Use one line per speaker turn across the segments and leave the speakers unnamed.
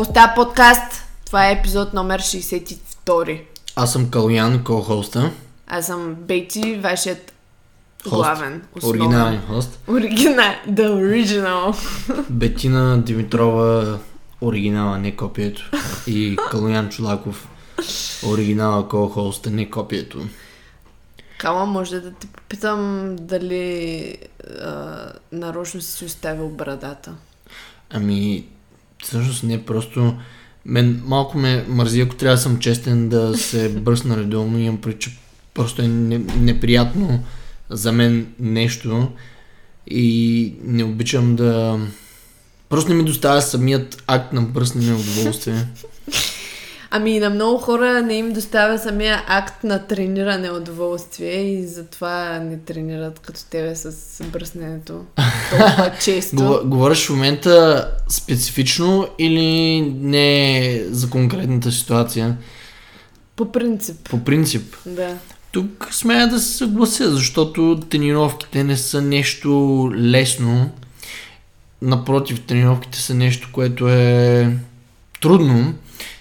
Какво става подкаст? Това е епизод номер 62.
Аз съм Калян, ко-хоста.
Аз съм Бейти, вашият
Хост.
главен. основен.
Оригинален хост.
Оригинал. The original.
Бетина Димитрова, оригинала, не копието. И Калян Чулаков, оригинала, ко-хоста, не копието.
Кама, може да те попитам дали а, нарочно си оставил брадата.
Ами, всъщност не просто... Мен малко ме мързи, ако трябва да съм честен да се бръсна редовно, имам пред, че просто е не, неприятно за мен нещо и не обичам да... Просто не ми доставя самият акт на бръснене удоволствие.
Ами на много хора не им доставя самия акт на трениране удоволствие и затова не тренират като тебе с бръсненето толкова често.
Говориш в момента специфично или не за конкретната ситуация?
По принцип,
По принцип.
да.
Тук смея да се съглася, защото тренировките не са нещо лесно. Напротив, тренировките са нещо, което е трудно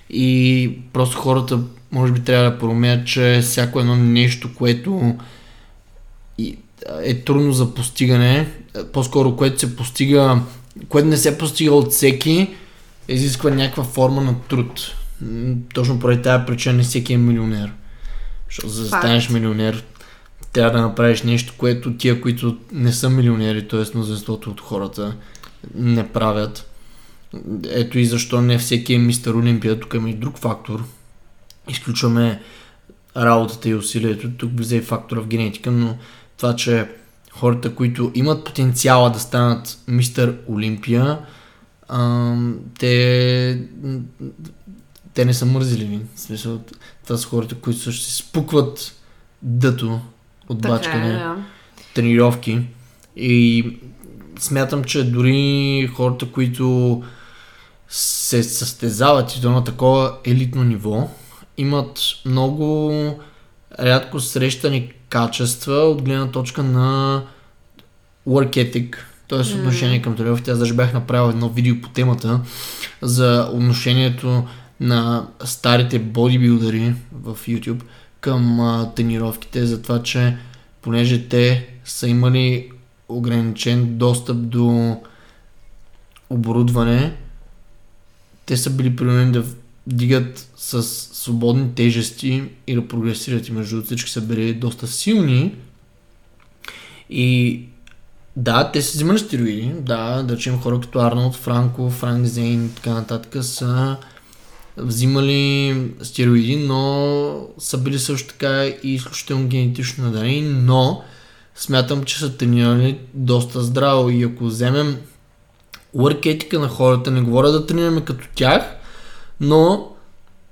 и просто хората може би трябва да проумеят, че всяко едно нещо, което е трудно за постигане, по-скоро което се постига, което не се постига от всеки, изисква някаква форма на труд. Точно поради тази причина не всеки е милионер. Защото за да станеш милионер, трябва да направиш нещо, което тия, които не са милионери, т.е. мнозинството от хората, не правят. Ето и защо не всеки е мистер Олимпия. Тук има и друг фактор. Изключваме работата и усилието. Тук влиза и фактора в генетика, но това, че хората, които имат потенциала да станат мистер Олимпия, те, те не са мързеливи. В смисъл, това са хората, които също си спукват дъто от
Така
бачкане
е, да.
тренировки и смятам, че дори хората, които се състезават и то на такова елитно ниво, имат много рядко срещани качества от гледна точка на work ethic, т.е. Отношение към тренировките. Аз даже бях направил едно видео по темата за отношението на старите бодибилдъри в YouTube към а, тренировките, за това, че понеже те са имали ограничен достъп до оборудване, те са били принудени да вдигат с свободни тежести и да прогресират. И между всички са били доста силни. И да, те са взимали стероиди, да, да речем хора като Арнолд, Франко, Франк Зейн и така нататък са взимали стероиди, но са били също така и изключително генетично надарени, но смятам, че са тренирали доста здраво. И ако вземем work на хората, не говоря да тренираме като тях, но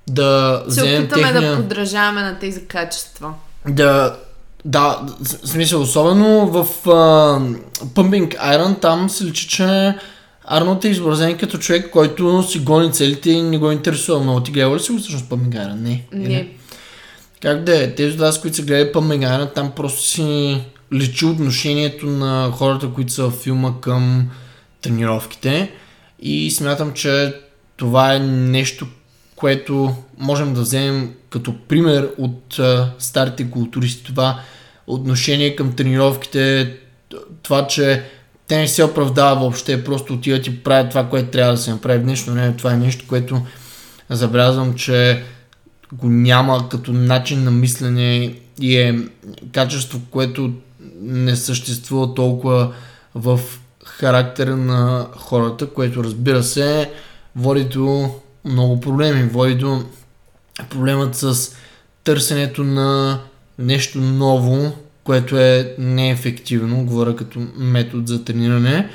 да
Се
вземем
опитаме
техния...
да подражаваме на тези качества.
Да, да, в смисъл, особено в uh, Pumping Iron, там се личи, че Арнолд е изобразен като човек, който си гони целите и не го интересува много. Ти гледал ли си го всъщност Pumping Iron? Не.
Не.
Как да е? Тези от вас, които са гледали Pumping Iron, там просто си личи отношението на хората, които са в филма към тренировките. И смятам, че това е нещо, което можем да вземем като пример от а, старите културисти. Това отношение към тренировките, това, че те не се оправдава въобще, просто отиват и правят това, което трябва да се направи в днешно време. Това е нещо, което забелязвам, че го няма като начин на мислене и е качество, което не съществува толкова в характера на хората, което разбира се води до много проблеми. Води до проблемът с търсенето на нещо ново, което е неефективно, говоря като метод за трениране.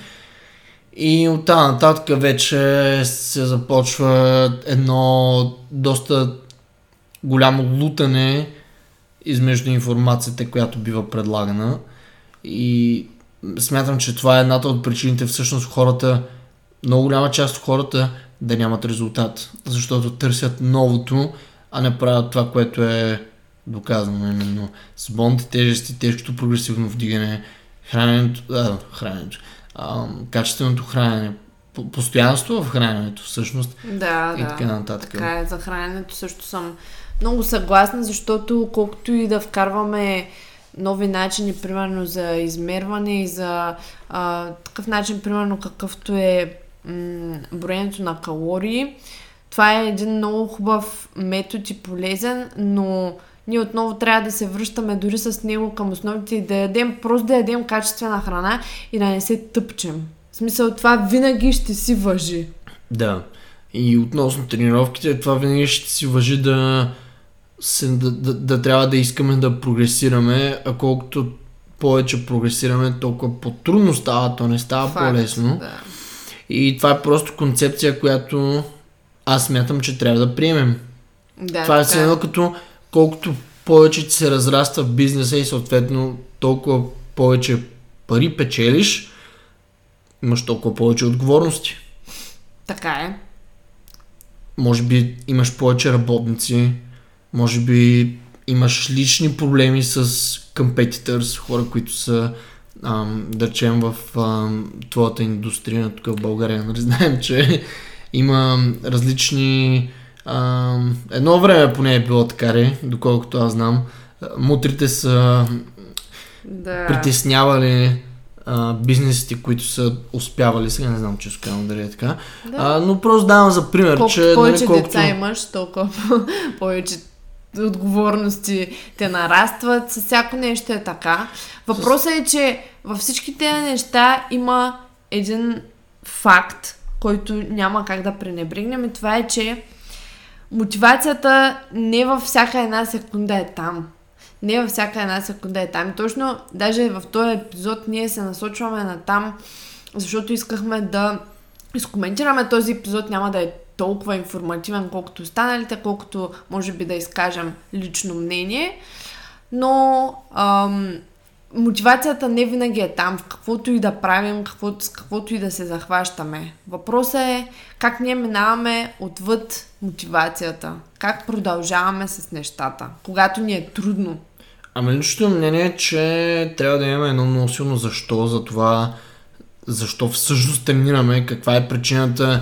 И оттам нататък вече се започва едно доста голямо лутане измежду информацията, която бива предлагана. И смятам, че това е едната от причините всъщност хората, много голяма част от хората да нямат резултат. Защото търсят новото, а не правят това, което е доказано именно. С болните тежести, тежкото прогресивно вдигане, храненето, а, храненето, а, качественото хранене, по- постоянство в храненето, всъщност.
Да,
И
да.
така нататък.
Така е, за храненето също съм много съгласна, защото колкото и да вкарваме нови начини, примерно за измерване и за а, такъв начин, примерно какъвто е м- броенето на калории, това е един много хубав метод и полезен, но ние отново трябва да се връщаме дори с него към основите и да ядем, просто да ядем качествена храна и да не се тъпчем. В смисъл това винаги ще си въжи.
Да. И относно тренировките, това винаги ще си въжи да, се, да, да, да трябва да искаме да прогресираме, а колкото повече прогресираме, толкова по-трудно става, то не става
Факт,
по-лесно.
Да.
И това е просто концепция, която аз смятам, че трябва да приемем.
Да,
това е все едно като колкото повече ти се разраства в бизнеса и съответно толкова повече пари печелиш, имаш толкова повече отговорности.
Така е.
Може би имаш повече работници, може би имаш лични проблеми с competitors, хора, които са ам, да речем в ам, твоята индустрия, тук в България, нали знаем, че има различни ам, едно време поне е било така, ре, доколкото аз знам. Мутрите са
Да.
притеснявали а, бизнесите, които са успявали, сега не знам често казвам дали е така,
Да.
а, но просто давам за пример,
Колкото
че
повече
нали, колкото...
деца имаш, толкова по- повече отговорности те нарастват. С всяко нещо е така. Въпросът е, че във всички тези неща има един факт, който няма как да пренебрегнем и това е, че мотивацията не във всяка една секунда е там. Не във всяка една секунда е там. Точно, даже в този епизод ние се насочваме на там, защото искахме да изкоментираме този епизод. Няма да е толкова информативен, колкото останалите, колкото може би да изкажем лично мнение. Но ам, мотивацията не винаги е там, в каквото и да правим, какво, с каквото и да се захващаме. Въпросът е как ние минаваме отвъд мотивацията, как продължаваме с нещата, когато ни е трудно.
Ами личното мнение е, че трябва да имаме едно много силно защо за това, защо всъщност тренираме, каква е причината,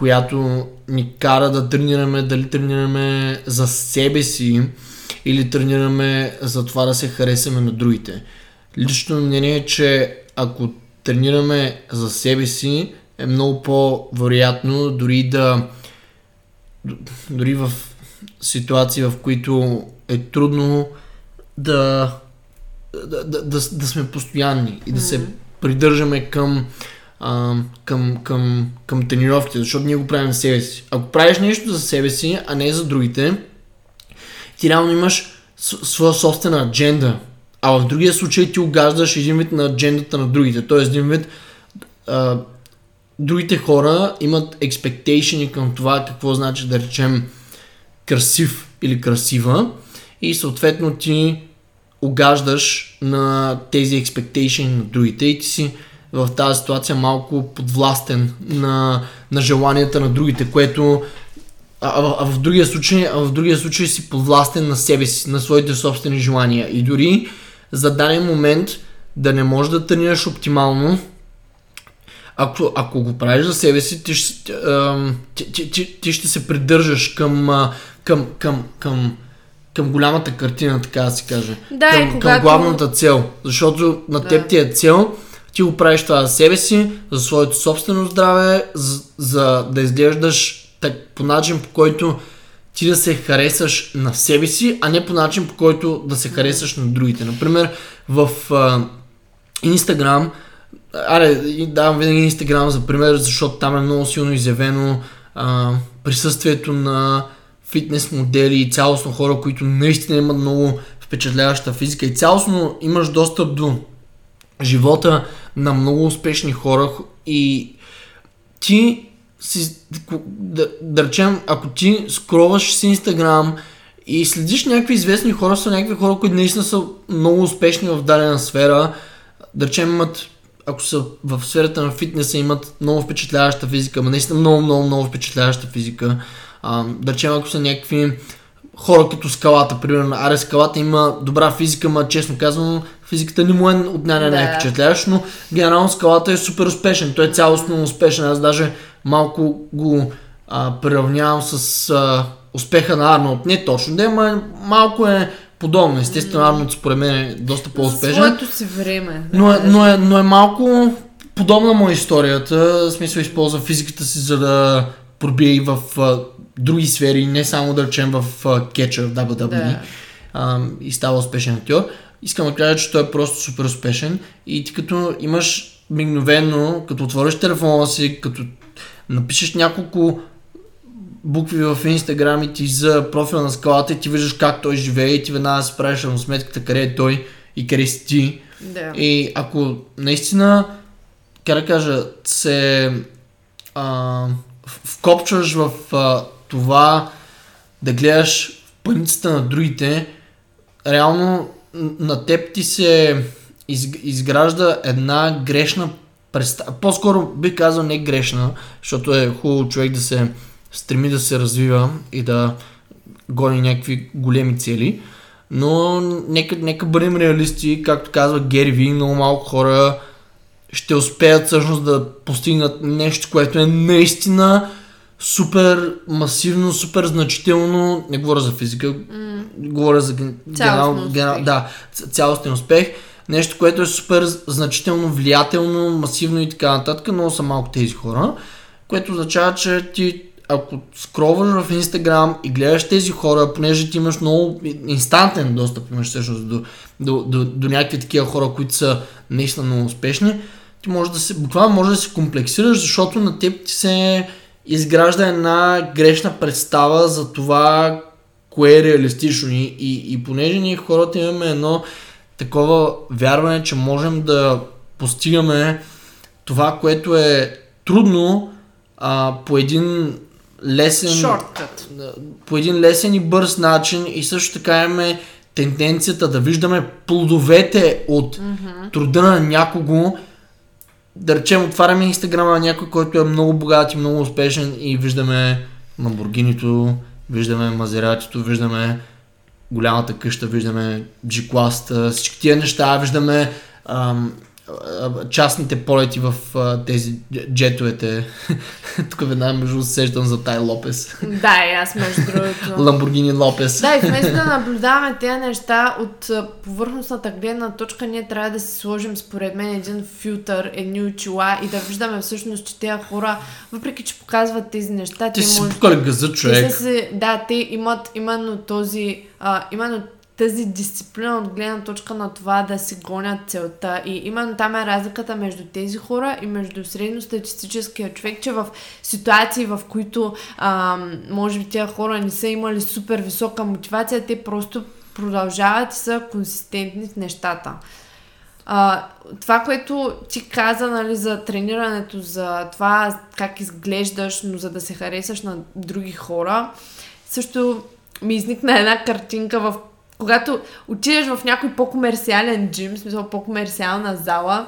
която ни кара да тренираме, дали тренираме за себе си или тренираме за това да се харесаме на другите. Личното ми мнение е, че ако тренираме за себе си, е много по-вероятно дори да дори в ситуации, в които е трудно да, да, да, да, да сме постоянни и да се придържаме към, а, към, към, към тренировките, защото ние го правим за себе си. Ако правиш нещо за себе си, а не за другите, ти реално имаш своя собствена адженда. А в другия случай ти огаждаш един вид на аджендата на другите. Тоест един вид а, другите хора имат expectation към това какво значи да речем красив или красива и съответно ти огаждаш на тези expectation на другите и ти си в тази ситуация малко подвластен на, на желанията на другите, което а, а, а, в другия случай, а в другия случай си подвластен на себе си, на своите собствени желания. И дори за даден момент да не можеш да тренираш оптимално, ако, ако го правиш за себе си, ти, ще- ти, ти, ти, ти ще се придържаш към, към, към, към, към голямата картина, така да се каже.
Да,
към,
и
към
когато-
главната цел. Защото на
Да.
теб ти е цел, ти го правиш това за себе си, за своето собствено здраве, за, за да изглеждаш так, по начин, по който ти да се харесаш на себе си, а не по начин, по който да се харесаш на другите. Например, в а, Инстаграм, аре, давам винаги Инстаграм за пример, защото там е много силно изявено а, присъствието на фитнес модели и цялостно хора, които наистина имат много впечатляваща физика и цялостно имаш достъп до живота на много успешни хора и ти си, да, да речем, ако ти скроваш с Инстаграм и следиш някакви известни хора, са някакви хора, които наистина са много успешни в дадена сфера, да речем имат, ако са в сферата на фитнеса, имат много впечатляваща физика, ама наистина много, много, много впечатляваща физика. А, да речем, ако са някакви хора като скалата, примерно. Аре, скалата има добра физика, ма честно казвам, физиката не му е отняна
Да.
да. впечатляващ, но генерално скалата е супер успешен. Той е цялостно успешен. Аз даже малко го а, приравнявам с а, успеха на Арнолд. Не точно, да, ма малко е подобно. Естествено, Арнолд според мен е доста по-успешен.
своето си време. да
Но е, но, е, но е малко подобна му е историята. В смисъл използва физиката си, за да пробие и в други сфери, не само да речем в а, Catcher в WWE.
Да.
А, и става успешен актьор. Искам да кажа, че той е просто супер успешен и ти като имаш мигновено, като отвориш телефона си, като напишеш няколко букви в Инстаграм и ти за профила на скалата и ти виждаш как той живее и ти веднага си правиш равносметката къде е той и къде си ти.
Да.
И ако наистина, как да кажа, се а, вкопчваш в а, това да гледаш в паницата на другите, реално на теб ти се из, изгражда една грешна представа. По-скоро би казал не грешна, защото е хубаво човек да се стреми да се развива и да гони някакви големи цели. Но нека, нека бъдем реалисти, както казва Гери Ви, много малко хора ще успеят всъщност да постигнат нещо, което е наистина супер масивно, супер значително. Не говоря за физика,
М,
говоря за ген- генерал, генерал, да, цялостен успех. Нещо, което е супер значително, влиятелно, масивно и така нататък. Много са малко тези хора, което означава, че ти ако скроваш в Инстаграм и гледаш тези хора, понеже ти имаш много инстантен достъп, имаш всъщност до, до, до, до някакви такива хора, които са наистина много успешни, ти може да се, буквално може да се комплексираш, защото на теб ти се изгражда една грешна представа за това, кое е реалистично. И, и, и понеже ние хората имаме едно такова вярване, че можем да постигаме това, което е трудно а, по един лесен
Шорткът.
по един лесен и бърз начин и също така имаме тенденцията да виждаме плодовете от mm-hmm. труда на някого. Да речем, отваряме инстаграма на някой, който е много богат и много успешен и виждаме Ламборгинито, виждаме Мазератито, виждаме голямата къща, виждаме G-класта, всички тия неща, виждаме ам, частните полети в а, тези дж- джетовете. Тук веднага между сещам за Тай Лопес.
Да, и аз между другото.
Ламборгини Лопес.
Да, и вместо да наблюдаваме тези неща от повърхностната гледна точка, ние трябва да си сложим, според мен, един филтър, едни очила и да виждаме всъщност, че тези хора, въпреки че показват тези неща,
Ти
те
си
може...
газа,
Те
човек.
са си, да, те имат именно този, а, именно тази дисциплина от гледна точка на това да си гонят целта. И именно там е разликата между тези хора и между средностатистическия човек, че в ситуации, в които а, може би тези хора не са имали супер висока мотивация, те просто продължават и са консистентни в нещата. А, това, което ти каза нали, за тренирането, за това как изглеждаш, но за да се харесаш на други хора, също ми изникна една картинка в когато отидеш в някой по-комерциален джим, смисъл по-комерциална зала,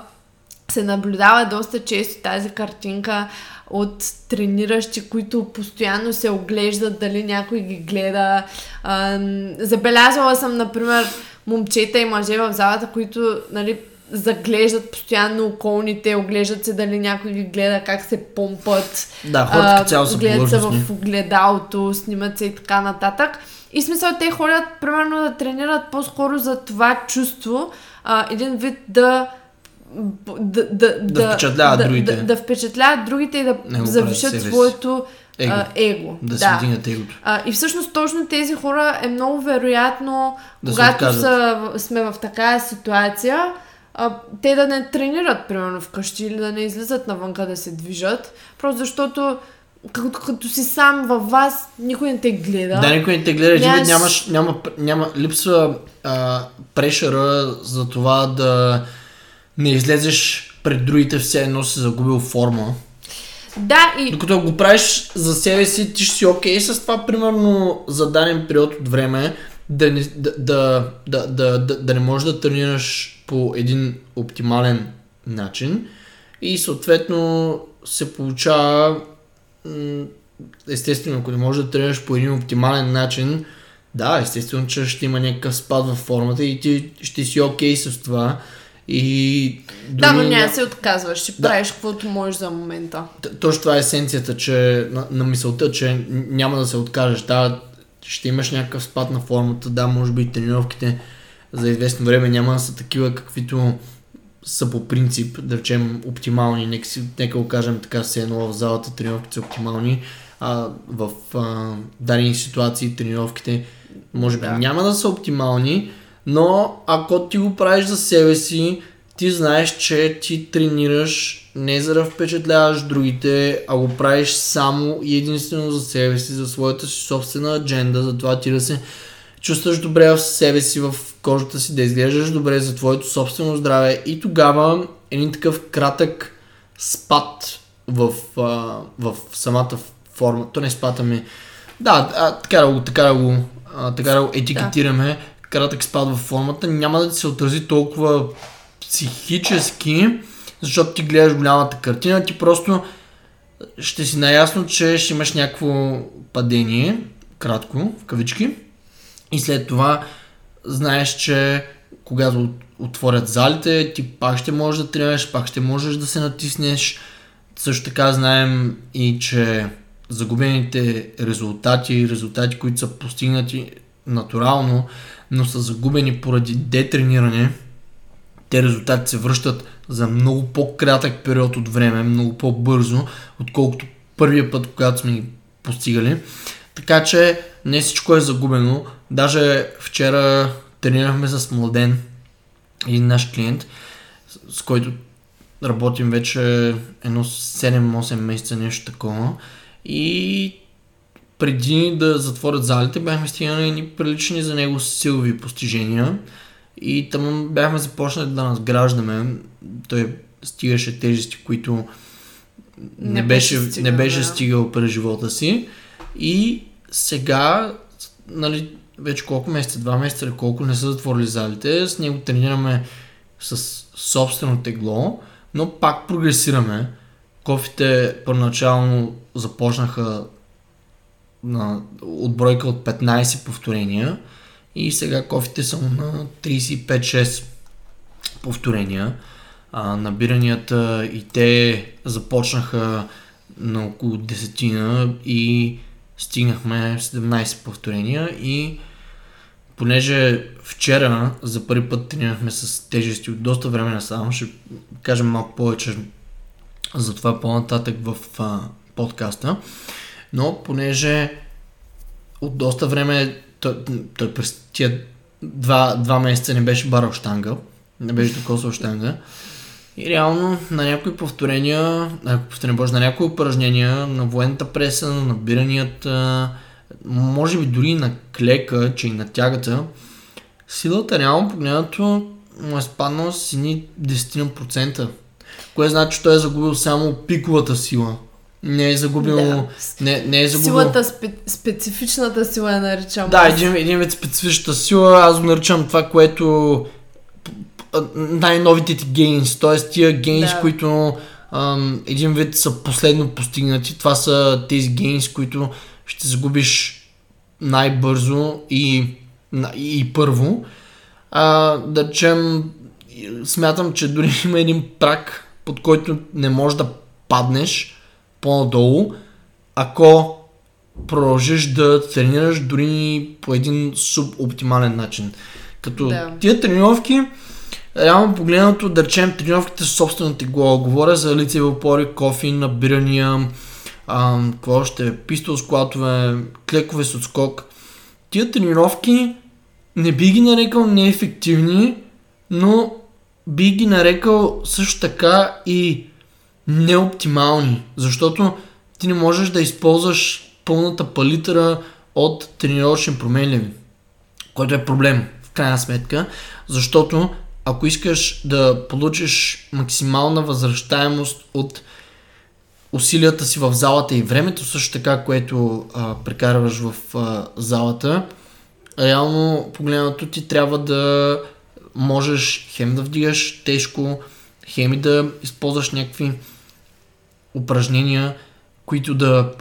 се наблюдава доста често тази картинка от трениращи, които постоянно се оглеждат, дали някой ги гледа. Забелязала съм, например, момчета и мъже в залата, които нали, заглеждат постоянно околните, оглеждат се дали някой ги гледа, как се помпат.
Да, хората цяло са
гледат се в огледалото, снимат се и така нататък. И смисъл те ходят, примерно, да тренират по-скоро за това чувство, а, един вид да да, да,
Да впечатляват
да,
другите.
Да, да впечатляват другите и да
Не го правят
завишат своето
Его.
а, его.
Да, се вдигнат егото.
А, и всъщност точно тези хора е много вероятно,
Да
когато са, сме в такава ситуация, а, те да не тренират, примерно, вкъщи или да не излизат навънка да се движат, просто защото като, като си сам във вас, никой не те гледа.
Да, никой не те гледа,
Нямаш-
нямаш... нямаш, няма, няма, липсва а, прешъра за това да не излезеш пред другите все едно си загубил форма.
Да, и
Докато го правиш за себе си, ти ще си окей с това, примерно за даден период от време, да не, да, да, да, да, да, да не можеш да тренираш по един оптимален начин и съответно се получава естествено, ако не можеш да тренираш по един оптимален начин, Да, естествено, че ще има някакъв спад във формата и ти ще си окей okay с това. И
да, но няма се отказваш, ще да. правиш каквото можеш за момента.
Точно това е есенцията, че на, на мисълта, че няма да се откажеш. Да, ще имаш някакъв спад на формата, да, може би тренировките за известно време няма да са такива, каквито са по принцип, да речем, оптимални. Нека, си, нека го кажем така, все едно в залата тренировките са оптимални, а в а, дадени ситуации тренировките може би да. няма да са оптимални, но ако ти го правиш за себе си, ти знаеш, че ти тренираш не за да впечатляваш другите, а го правиш само и единствено за себе си, за своята си собствена адженда, за това ти да се чувстваш добре в себе си, в кожата си, да изглеждаш добре за твоето собствено здраве. И тогава един такъв кратък спад в, а, в самата форма, то не спад, ами да, така да го, така да го, така да го етикетираме, да. кратък спад в формата, няма да ти се отрази толкова психически, защото ти гледаш голямата картина, ти просто ще си наясно, че ще имаш някакво падение, кратко, в кавички, и след това знаеш, че когато отворят залите, ти пак ще можеш да тренираш, пак ще можеш да се натиснеш. Също така знаем и, че загубените резултати, резултати, които са постигнати натурално, но са загубени поради детрениране, те резултати се връщат за много по-кратък период от време, много по-бързо, отколкото първия път, когато сме ги постигали. Така че не всичко е загубено. Даже вчера тренирахме с Младен, един наш клиент, с който работим вече едно 7-8 месеца, нещо такова. И преди да затворят залите, бяхме стигнали ни прилични за него силови постижения. И там бяхме започнали да надграждаме. Той стигаше тежести, които не, не беше, стигал, не беше да. стигал през живота си. И сега, нали, вече колко месеца, два месеца или колко не са затворили залите, с него тренираме с собствено тегло, но пак прогресираме. Кофите първоначално започнаха на отбройка от 15 повторения и сега кофите са на 35-6 повторения. А, набиранията и те започнаха на около десетина и стигнахме 17 повторения и понеже вчера за първи път тренирахме с тежести от доста време насам, ще кажем малко повече за това по-нататък в а, подкаста, но понеже от доста време той, той през тия два, два месеца не беше барал штанга, не беше докосвал штанга, и реално на някои повторения, повторения, боже, на някои упражнения, на военната преса, на набиранията, може би дори на клека, че и на тягата, силата реално погледнато му е спаднала с едни 10%. Кое значи, че той е загубил само пиковата сила. Не е загубил... Да. Не, не е загубил...
Силата, спе, специфичната сила я наричам.
Да, един, един вид специфичната сила, аз го наричам това, което най-новите ти гейнс, т.е. тия гейнс, да. които ам, един вид са последно постигнати. Това са тези гейнс, които ще загубиш най-бързо и, и първо. А, да речем, смятам, че дори има един прак, под който не можеш да паднеш по-надолу, ако продължиш да тренираш дори по един субоптимален начин. Като да. тия тренировки, Реално погледнато, да речем, тренировките с собственото тегло. Говоря за лицеви опори, кофи, набирания, ам, какво още, пистол склатове, клекове с отскок. Тия тренировки не би ги нарекал неефективни, но би ги нарекал също така и неоптимални, защото ти не можеш да използваш пълната палитра от тренировъчни променливи, който е проблем в крайна сметка, защото ако искаш да получиш максимална възвръщаемост от усилията си в залата и времето също така, което а, прекарваш в а, залата, реално погледнато ти трябва да можеш хем да вдигаш тежко, хем и да използваш някакви упражнения, които да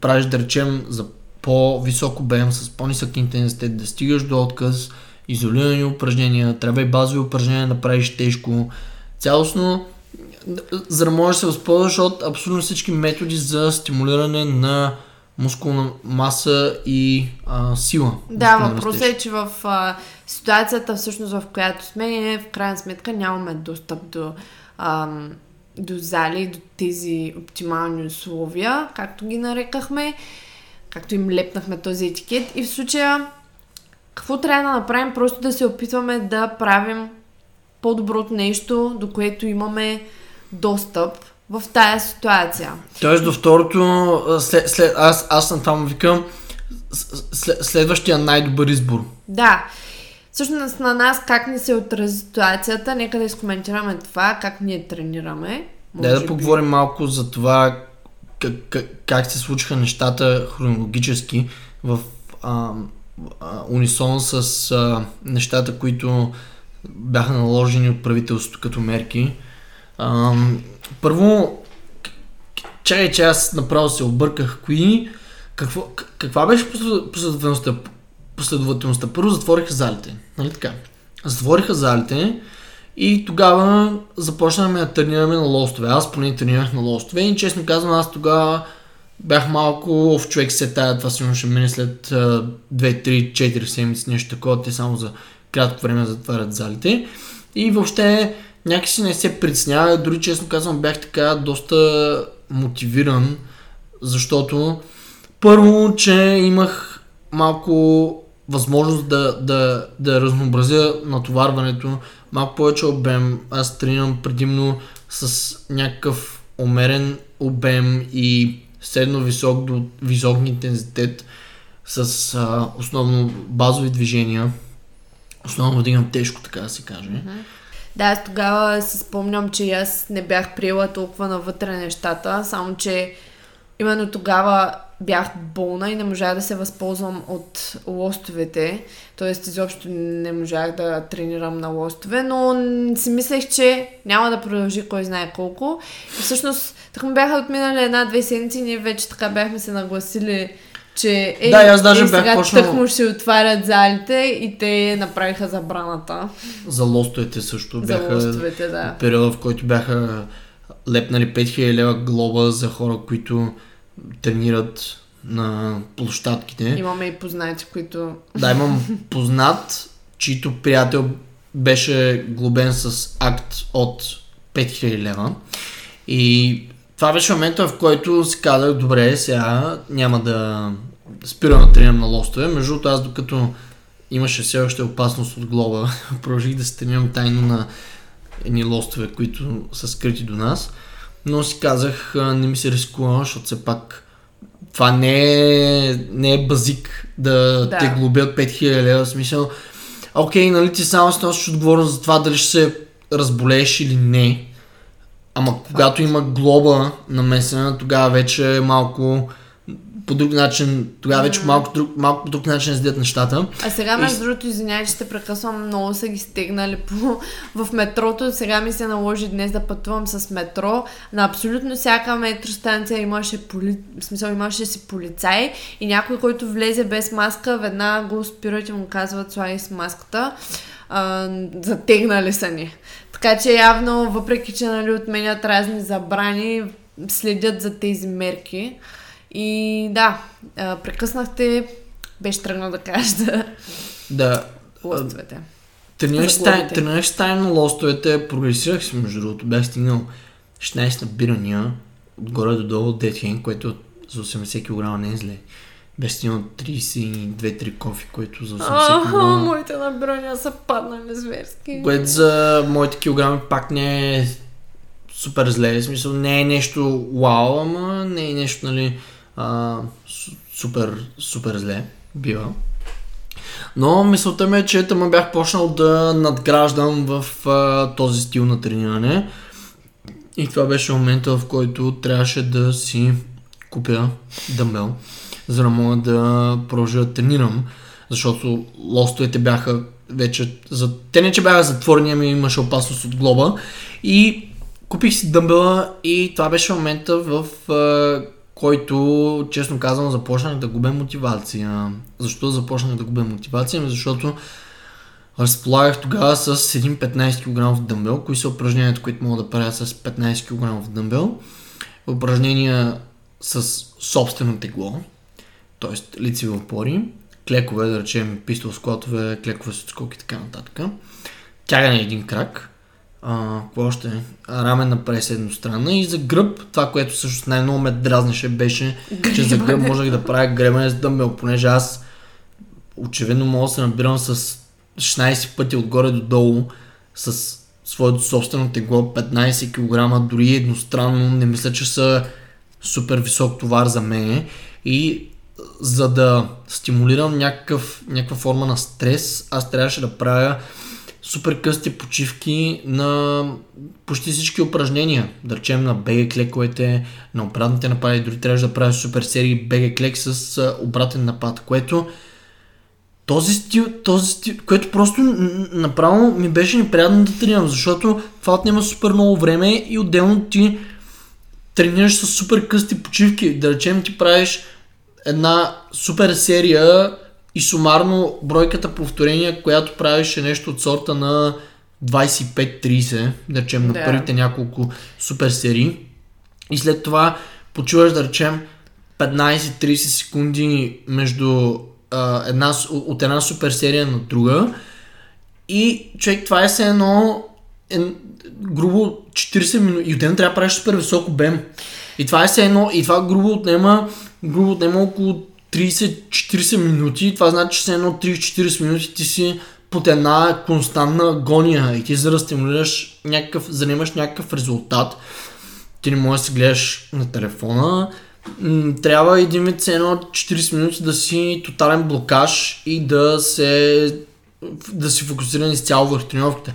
правиш, да речем, за по-висок обем, с по-нисък интензитет, да стигаш до отказ, изолирани упражнения, трябва и базови упражнения да правиш тежко. Цялостно, за да можеш да се възползваш от абсолютно всички методи за стимулиране на мускулна маса и а, сила.
Да, въпросът е, че в а, ситуацията, всъщност, в която сме, ние в крайна сметка нямаме достъп до, ам, до зали, до тези оптимални условия, както ги нарекахме, както им лепнахме този етикет. И в случая, какво трябва да направим? Просто да се опитваме да правим по-доброто нещо, до което имаме достъп в тая ситуация.
Тоест до второто, след, след, аз, аз съм там викам, след, следващия най-добър избор.
Да. Всъщност на нас как ни се отрази ситуацията, нека да изкоментираме това, как ние тренираме. Може
да
би.
поговорим малко за това как, как, как се случиха нещата хронологически в а, унисон с а, нещата, които бяха наложени от правителството като мерки. А, първо, чакай, че аз направо се обърках. Кои, какво, каква беше послед- последователността? последователността? Първо затвориха залите, нали така? Затвориха залите и тогава започнахме да тренираме на лостове. Аз поне тренирах на лостове и честно казвам, аз тогава бях малко в човек се тая, това сигурно ще мине след 2, 3, 4 седмици, нещо такова, те само за кратко време затварят залите. И въобще някакси не се притеснява, дори честно казвам бях така доста мотивиран, защото първо, че имах малко възможност да, да, да разнообразя натоварването, малко повече обем. Аз тренирам предимно с някакъв умерен обем и средно висок до висок интензитет с а, основно базови движения. Основно вдигам тежко, така да се каже.
Да, аз тогава си спомням, че аз не бях приела толкова навътре нещата, само че именно тогава бях болна и не можах да се възползвам от лостовете. Тоест, изобщо не можах да тренирам на лостове, но си мислех, че няма да продължи кой знае колко. И всъщност, така ми бяха отминали една-две седмици и ние вече така бяхме се нагласили, че е,
Да, аз даже
е,
бях
сега
почнал-
тъкмо ще отварят залите и те направиха забраната
За лостовете също
за
бяха
лостовете, да.
периода, в който бяха лепнали 5000 лева глоба за хора, които тренират на площадките.
Имаме и познати, които...
Да, имам познат, чийто приятел беше глобен с акт от 5000 лева. И това беше момента, в който си казах, добре, сега няма да спирам да тренирам на лостове. Между другото, аз докато имаше все още опасност от глоба, продължих да се тренирам тайно на едни лостове, които са скрити до нас. Но си казах, не ми се рискува, защото все пак това не е, не е базик да,
Да.
те глобят 5000 лева. Смисъл, окей, нали ти само си носиш отговорност за това дали ще се разболееш или не. Ама когато има глоба намесена, тогава вече е малко по друг начин, тогава вече малко, друг, малко по друг начин седят нещата.
А сега, между другото, извинявай, че те прекъсвам, много са ги стегнали по... в метрото. Сега ми се наложи днес да пътувам с метро. На абсолютно всяка метростанция имаше, поли... в смисъл, имаше си полицай и някой, който влезе без маска, веднага го спират и му казват, слагай с маската. А, затегнали са ни. Така че явно, въпреки че нали, отменят разни забрани, следят за тези мерки. И да, а, прекъснахте, беше тръгнал да кажа да
Да,
лостовете.
тайно на лостовете, прогресирах си между другото, бях стигнал 16 набирания, отгоре до долу детхен, което за 80 кг не е зле. Беше стигнал 32-3 кофи, което за 80
Аха,
кг.
моите набирания са паднали зверски.
Което за моите килограми пак не е супер зле. В смисъл не е нещо вау, ама не е нещо, нали, а, су- супер, супер зле. Бива. Но мисълта ми е, че тъма бях почнал да надграждам в а, този стил на трениране. И това беше момента, в който трябваше да си купя дъмбел, за да мога да продължа да тренирам. Защото лостовете бяха вече... За... Те не че бяха затворени, ами имаше опасност от глоба. И купих си дъмбела и това беше момента, в а, който, честно казвам, започнах да губя мотивация. Защо започнах да губя мотивация? Ами защото разполагах тогава с един 15 кг дъмбел, кои са упражненията, които мога да правя с 15 кг дъмбел. Упражнения с собствено тегло, т.е. лицеви опори, клекове, да речем пистол склотове, клекове с отскок и така нататък. Тягане един крак, а, какво още? Рамен на прес едностранна и за гръб, това, което също най-много ме дразнеше беше, че за гръб можех да правя гребане с дъмбел, понеже аз очевидно мога да се набирам с 16 пъти отгоре до долу с своето собствено тегло 15 кг, дори едностранно, не мисля, че са супер висок товар за мен. И за да стимулирам някакъв, някаква форма на стрес, аз трябваше да правя супер късти почивки на почти всички упражнения. Да речем на БГ клековете, на обратните напади, дори трябваше да правя супер серии БГ клек с обратен напад, което този стил, този стил, което просто направо ми беше неприятно да тренирам, защото това отнема супер много време и отделно ти тренираш с супер късти почивки. Да речем ти правиш една супер серия и сумарно бройката повторения, която правиш е нещо от сорта на 25-30, да речем на
Да.
първите няколко супер серии. И след това почуваш да речем 15-30 секунди между а, една, от една супер серия на друга. И човек, това е все едно е, грубо 40 минути. И отделно трябва да правиш супер висок обем. И това е все едно, и това грубо отнема, грубо отнема около 30-40 минути. Това значи, че едно 30-40 минути ти си под една константна агония и ти за да стимулираш някакъв, за да имаш някакъв резултат, ти не можеш да си гледаш на телефона, трябва един вид едно 40 минути да си тотален блокаж и да се да си фокусиран изцяло върху тренировките.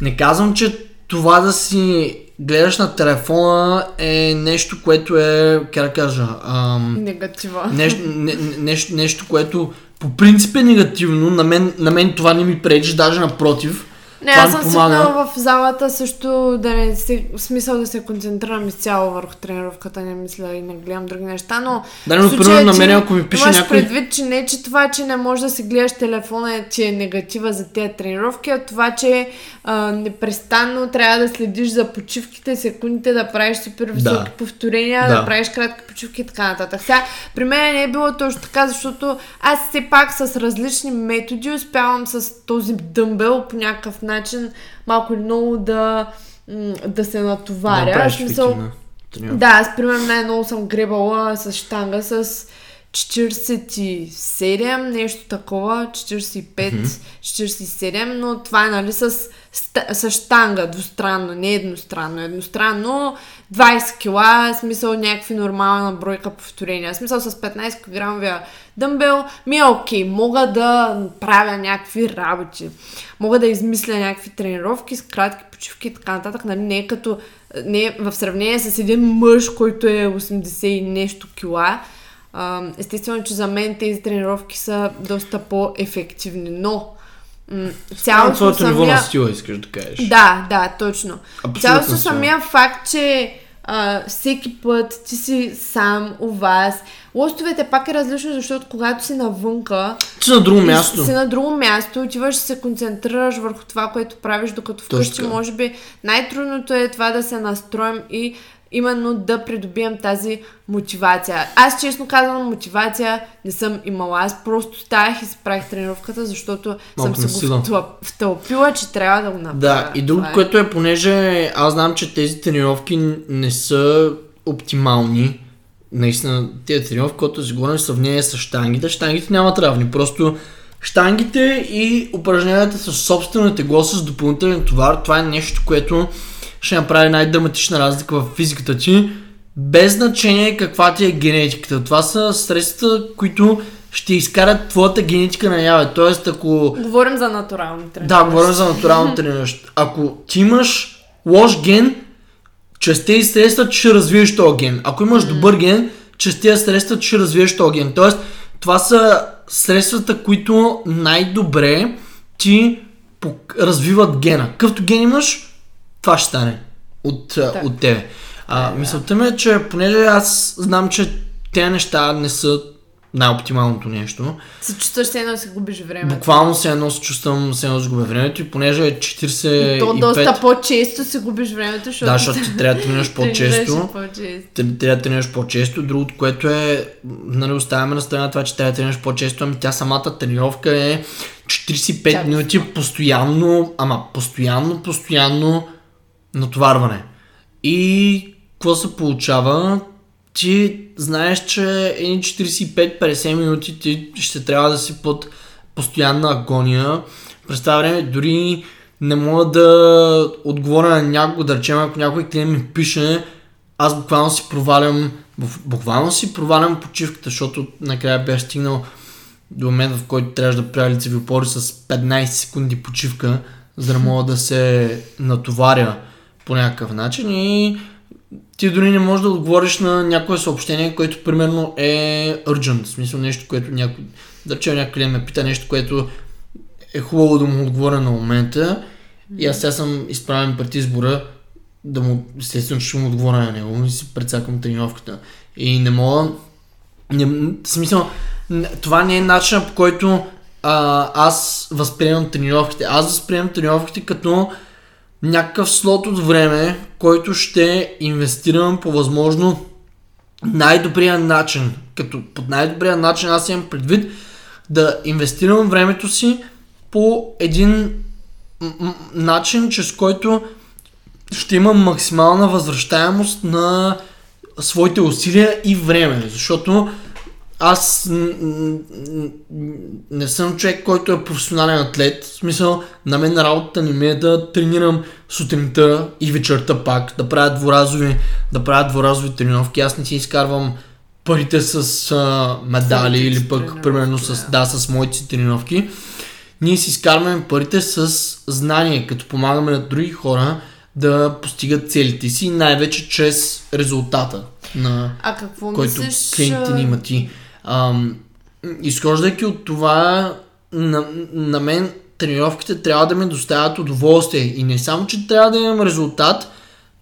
Не казвам, че това да си гледаш на телефона е нещо, което е, как да кажа, ам,
Негатива.
нещо, не, не- нещо, нещо, което по принцип е негативно. На мен, на мен това не ми пречи, даже напротив.
Не, аз съм свикнала в залата също да не се, смисъл да се концентрирам изцяло върху тренировката, не мисля и не гледам други неща, но
Да, но
случая,
на мен, ако ми пише
имаш
някой...
предвид, че не че това, че не можеш да си гледаш телефона, че е негатива за тези тренировки, а това, че а, непрестанно трябва да следиш за почивките, секундите, да правиш супер високи
Да.
повторения,
Да.
да. правиш кратки почивки и така нататък. Сега, при мен не е било точно така, защото аз все пак с различни методи успявам с този дъмбел по някакъв начин малко или много да, да се натоваря.
Да, правиш
смисъл, да, аз примерно най-много съм гребала с штанга с 47, нещо такова, 45, 47, но това е нали с, с штанга двустранно, не едностранно. Едностранно 20 кила, смисъл някакви нормална бройка повторения. Смисъл с 15 кг дъмбел ми е окей, мога да правя някакви работи. Мога да измисля някакви тренировки с кратки почивки и така нататък. Нали, не е като не е в сравнение с един мъж, който е 80 и нещо кила. Естествено, че за мен тези тренировки са доста по-ефективни, но
Цялото твоето ниво на
самия...
стила, искаш да кажеш.
Да, да, точно.
Абсолютно съм.
самия факт, че а, всеки път ти си сам у вас. Лостовете пак е различно, защото когато си навънка,
Ти на друго място.
си на друго място, отиваш и се концентрираш върху това, което правиш, докато вкъщи може би най-трудното е това да се настроим и именно да придобием тази мотивация. Аз честно казвам, мотивация не съм имала. Аз просто ставах и си правих тренировката, защото
Малко
съм се го втъл- втълпила, че трябва да го направя.
Да, и друго,
е.
което е, понеже аз знам, че тези тренировки не са оптимални. Наистина, тези тренировки, които си говорим в сравнение с штангите, штангите нямат равни. Просто штангите и упражненията с собствено тегло с допълнителен товар, това е нещо, което ще направи най-драматична разлика в физиката ти, без значение каква ти е генетиката. Това са средства, които ще изкарат твоята генетика наяве. Тоест, ако
Говорим за натурални тренировки.
да, говорим за натурално трениращ. Ако ти имаш лош ген, чрез тези средства ти ще развиеш този ген. Ако имаш добър ген, чрез тези средства ти ще развиеш този ген. Тоест, това са средствата, които най-добре ти развиват гена. Какъвто ген имаш, това ще стане от,
Так.
от тебе. А,
е, да.
мисълта ми е, че понеже аз знам, че тези неща не са най-оптималното нещо.
Се чувстваш се едно си губиш време.
Буквално се едно се чувствам, се едно загубя времето и понеже е 45...
И то доста по-често си губиш времето, защото...
Да, защото ти трябва да тренираш по-често. трябва да тренираш по-често. Другото, което е, нали, оставяме на страна това, че трябва да тренираш по-често, ами тя самата тренировка е 45
Тя-
минути постоянно, ама постоянно, постоянно натоварване. И какво се получава? Ти знаеш, че едни 45-50 минути ти ще трябва да си под постоянна агония. През това време дори не мога да отговоря на някого, да речем, ако някой клиент ми пише, аз буквално си провалям, бу- буквално си провалям почивката, защото накрая бях стигнал до момент, в който трябваше да правя лицеви опори с 15 секунди почивка, за да мога да се натоваря по някакъв начин и ти дори не можеш да отговориш на някое съобщение, което примерно е urgent, в смисъл нещо, което някой, да речем някой клиент ме пита нещо, което е хубаво да му отговоря на момента и аз сега съм изправен пред избора да му, естествено, ще му отговоря на него и си прецакам тренировката. И не мога, не, смисъл, това не е начинът по който а, аз възприемам тренировките. Аз възприемам тренировките като някакъв слот от време, който ще инвестирам по възможно най-добрия начин. Като под най-добрия начин аз имам предвид да инвестирам времето си по един начин, чрез който ще имам максимална възвръщаемост на своите усилия и време. Защото аз н- н- н- не съм човек, който е професионален атлет. В смисъл, на мен работата не ми е да тренирам сутринта и вечерта пак, да правя дворазови, да правя дворазови тренировки. Аз не си изкарвам парите с а, медали
Своите
или пък примерно с,
да.
с моите си тренировки. Ние си изкарваме парите с знание, като помагаме на други хора да постигат целите си, най-вече чрез резултата на
А какво
който
мислиш...
клиентите ни имат и. Ам, изхождайки от това, на, на мен тренировките трябва да ми доставят удоволствие. И не само, че трябва да имам резултат,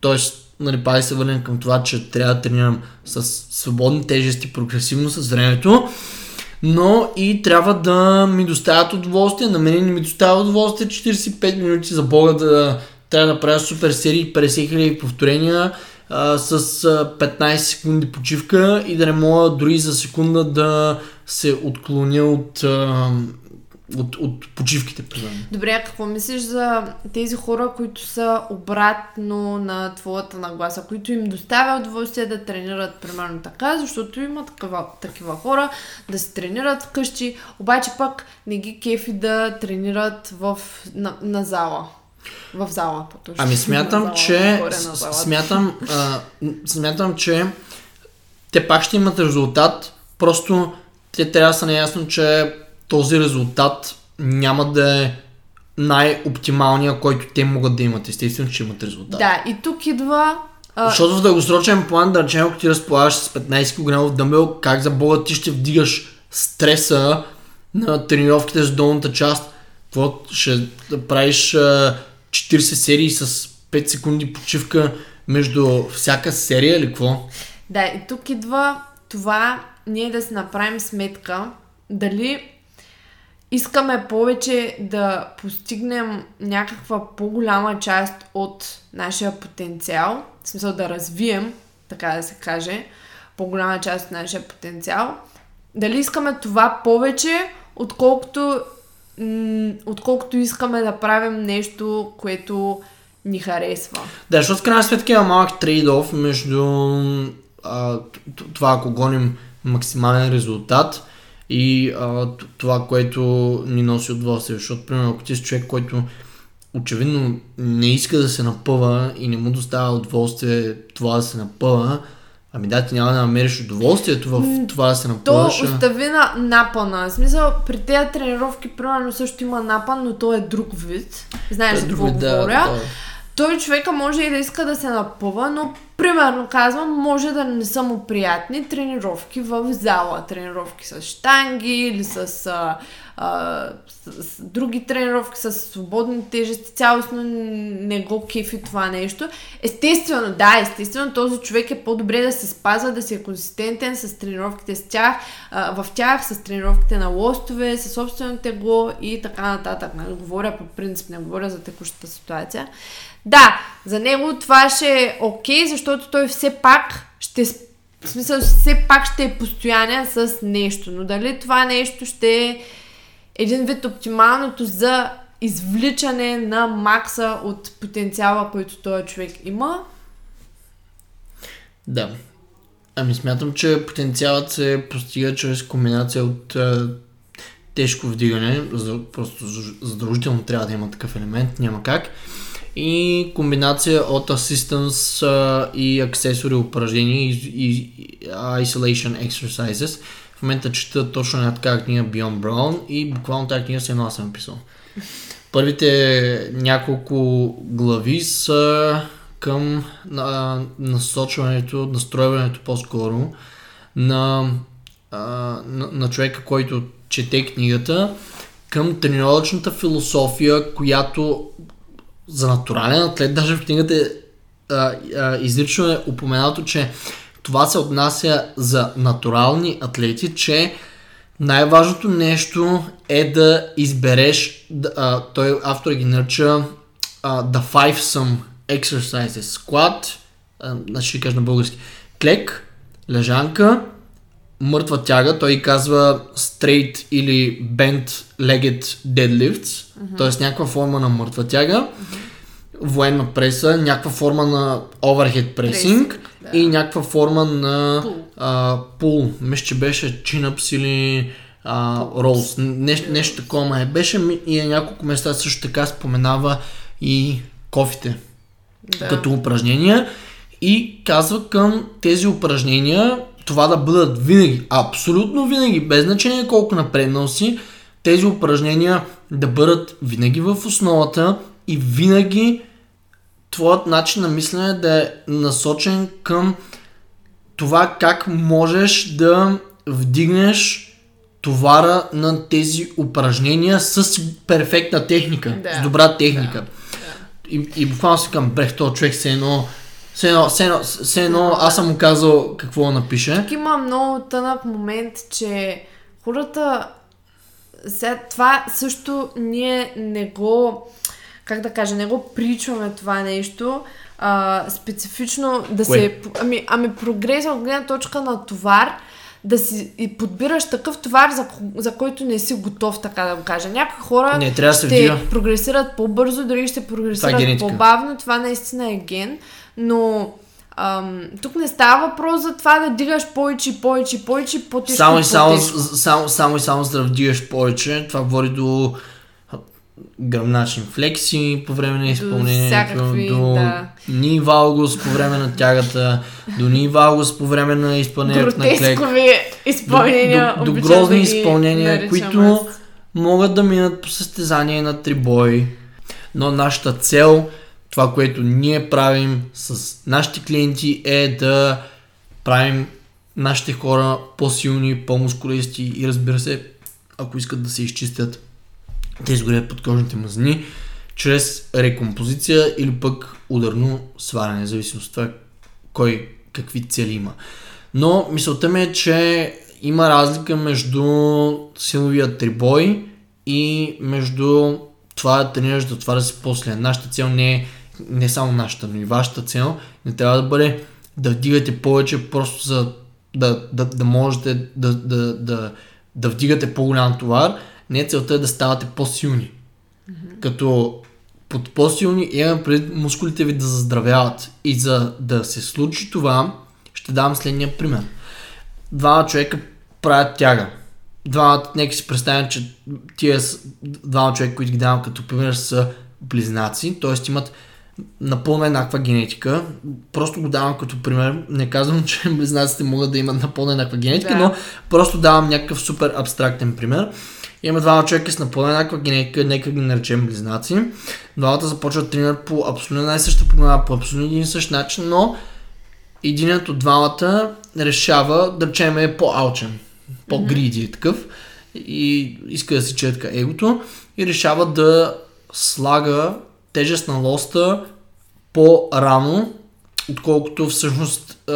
т.е. нали, пак се върнем към това, че трябва да тренирам с свободни тежести, прогресивно с времето, но и трябва да ми доставят удоволствие. На мен не ми доставя удоволствие 45 минути за Бога да трябва да правя супер серии, 50 хиляди повторения а, с а, 15 секунди почивка и да не мога дори за секунда да се отклоня от, а, от, от почивките.
Добре, а какво мислиш за тези хора, които са обратно на твоята нагласа, които им доставя удоволствие да тренират примерно така, защото има такива, такива хора да се тренират вкъщи, обаче пък не ги кефи да тренират в, на, на зала. В зала, по-точно.
Ами смятам,
На зала,
че
залата.
смятам, а, смятам, че те пак ще имат резултат, просто те трябва да са наясно, че този резултат няма да е най-оптималния, който те могат да имат. Естествено, че имат резултат.
Да, и тук идва...
Защото в дългосрочен план, да речем, ако ти разполагаш с 15 кг дъмбел, как за бога ти ще вдигаш стреса на тренировките с долната част? Какво ще правиш 40 серии с 5 секунди почивка между всяка серия или какво?
Да, и тук идва това ние да си направим сметка дали искаме повече да постигнем някаква по-голяма част от нашия потенциал, в смисъл да развием, така да се каже, по-голяма част от нашия потенциал, дали искаме това повече, отколкото, отколкото искаме да правим нещо, което ни харесва.
Да, защото в крайна сметка има малък трейд-оф между а, това, ако гоним максимален резултат и а, това, което ни носи удоволствие. Защото, примерно, ако ти си човек, който очевидно не иска да се напъва и не му доставя удоволствие това да се напъва, ами да, ти няма да намериш удоволствието в това да се
То
напъваш. а-
остави на напъна. В смисъл, при тези тренировки, примерно, също има напън, но то е друг вид. Знаеш за
е друг
какво
да,
говоря.
да.
Той човека може и да иска да се напъва, но Примерно казвам, може да не са му приятни тренировки в зала. Тренировки с штанги или с, а, а, с, с други тренировки, с свободни тежести. Цялостно не го кефи това нещо. Естествено, да, естествено, този човек е по-добре да се спазва, да си е консистентен с тренировките с тях, а, в тях, с тренировките на лостове, с собственото тегло и така нататък. Не говоря по принцип, не говоря за текущата ситуация. Да, за него това ще е окей, okay, защото той все пак ще в смисъл, все пак ще е постоянен с нещо. Но дали това нещо ще е един вид оптималното за извличане на макса от потенциала, който този човек има?
Да. Ами смятам, че потенциалът се постига чрез комбинация от е, тежко вдигане, за, просто задължително трябва да има такъв елемент, няма как и комбинация от assistance uh, и аксесори упражнения и, и, isolation exercises. В момента чета точно една така книга Beyond Brown и буквално тази книга се едно съм писал. Първите няколко глави са към на, насочването, настройването по-скоро на, а, на, на човека, който чете книгата към тренировъчната философия, която за натурален атлет, даже в книгата е а, а, изрично е упоменато, че това се отнася за натурални атлети, че най-важното нещо е да избереш, а, той автор ги нарича а, The Five Some Exercises. Squat, а, значи ще кажа на български, клек, лежанка, мъртва тяга, той казва straight или bent legged deadlifts, mm-hmm. т.е. някаква форма на мъртва тяга, mm-hmm. военна преса, някаква форма на overhead pressing да. и някаква форма на пул. Мисля, че беше chin-ups или ролс. Нещо, нещо такова е. Беше и на няколко места също така споменава и кофите да. като упражнения и казва към тези упражнения това да бъдат винаги, абсолютно винаги, без значение колко напреднал си, тези упражнения да бъдат винаги в основата и винаги твоят начин на мислене да е насочен към това как можеш да вдигнеш товара на тези упражнения с перфектна техника, да. с добра техника. Да. И, и буквално си към брех, този човек се едно все едно, все едно, все едно аз съм му казал какво напише.
Тук има много тънък момент, че хората... Сега, това също ние не го... Как да кажа, не го причваме това нещо. А, специфично да Кое? се... Ами, ами прогрес от гледна точка на товар, да си и подбираш такъв товар, за, за който не си готов, така да го кажа. Някои хора
не, трябва да
ще вдига. прогресират по-бързо, други ще прогресират това е по-бавно. Това наистина е ген но ам, тук не става въпрос за това да дигаш повече, повече, повече, по-тежко,
само и само, само, само и само за да вдигаш повече, това води до гръбначни флекси по време на изпълнението, до, до да. ни валгус по време на тягата, до ни валгус по време на изпълнението на клек.
изпълнения.
До, до, до грозни да изпълнения, които аз. могат да минат по състезание на трибой, но нашата цел това, което ние правим с нашите клиенти е да правим нашите хора по-силни, по-мускулисти и разбира се, ако искат да се изчистят, да изгорят подкожните мазнини, чрез рекомпозиция или пък ударно сваляне, зависимост от това кой какви цели има. Но мисълта ми е, че има разлика между силовия трибой и между това да тренираш да отваря се после. Нашата цел не е не само нашата, но и вашата цел не трябва да бъде да вдигате повече просто за да, да, да можете да, да, да, да вдигате по-голям товар. Не целта е да ставате по-силни. Mm-hmm. Като под по-силни имам пред мускулите ви да заздравяват. И за да се случи това, ще дам следния пример. Двама човека правят тяга. Двамата, нека си представим, че тия двама човека, които ги давам като пример, са близнаци, т.е. имат напълно еднаква генетика. Просто го давам като пример. Не казвам, че близнаците могат да имат напълно еднаква генетика, да. но просто давам някакъв супер абстрактен пример. Има двама човека с напълно еднаква генетика, нека ги наречем близнаци. Двамата започват тренират по абсолютно най-съща програма, по абсолютно един и същ начин, но единият от двамата решава, да речем е по-алчен, по-гриди е такъв и иска да си четка егото и решава да слага тежест на лоста по-рано, отколкото всъщност а,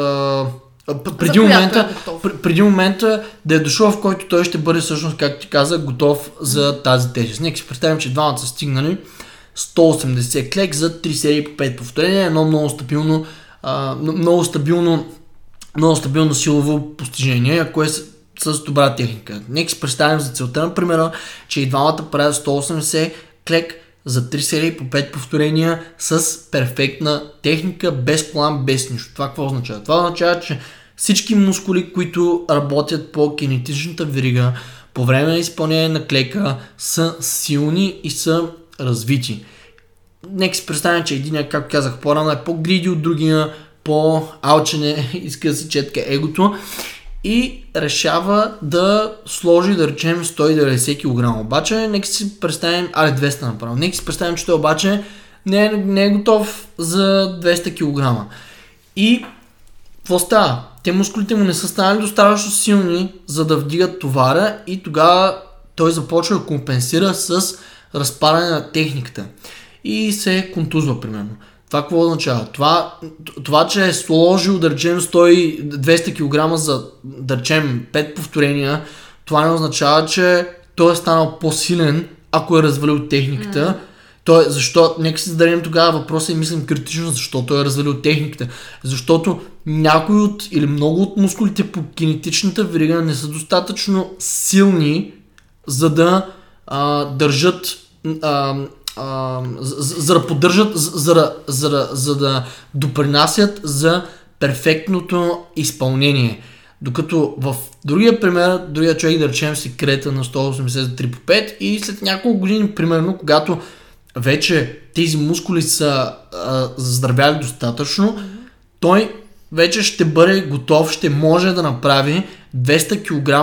преди
За която
момента,
е
преди момента да е дошъл, в който той ще бъде всъщност, както ти каза, готов за тази тежест. Нека си представим, че двамата са стигнали 180 клек за 3 серии по 5 повторения, едно много стабилно, а, много стабилно, много стабилно силово постижение, ако е с, с добра техника. Нека си представим за целта, например, че и двамата правят 180 клек за 3 серии по 5 повторения с перфектна техника, без план, без нищо. Това какво означава? Това означава, че всички мускули, които работят по кинетичната верига, по време на изпълнение на клека, са силни и са развити. Нека си представим, че един, както казах по-рано, е по-гриди от другия, по-алчене, иска да си четка егото и решава да сложи, да речем, 190 кг. Обаче, нека си представим, али 200 направо, нека си представим, че той обаче не е, не е готов за 200 кг. И какво става? Те мускулите му не са станали достатъчно силни, за да вдигат товара и тогава той започва да компенсира с разпадане на техниката. И се контузва, примерно. Това какво означава? Това, това че е сложил, да речем, 100, 200 кг за, да речем, 5 повторения, това не означава, че той е станал по-силен, ако е развалил техниката. Mm. Той, защо, нека си зададем тогава въпроса и мислим критично, защо той е развалил техниката. Защото някои от или много от мускулите по кинетичната верига не са достатъчно силни, за да а, държат, а, а, за, за да поддържат, за, да- за, да- за да допринасят за перфектното изпълнение. Докато в другия пример, другия човек да речем си крета на 180 за 3 по 5 и след няколко години, примерно, когато вече тези мускули са а, заздравяли достатъчно, той вече ще бъде готов, ще може да направи 200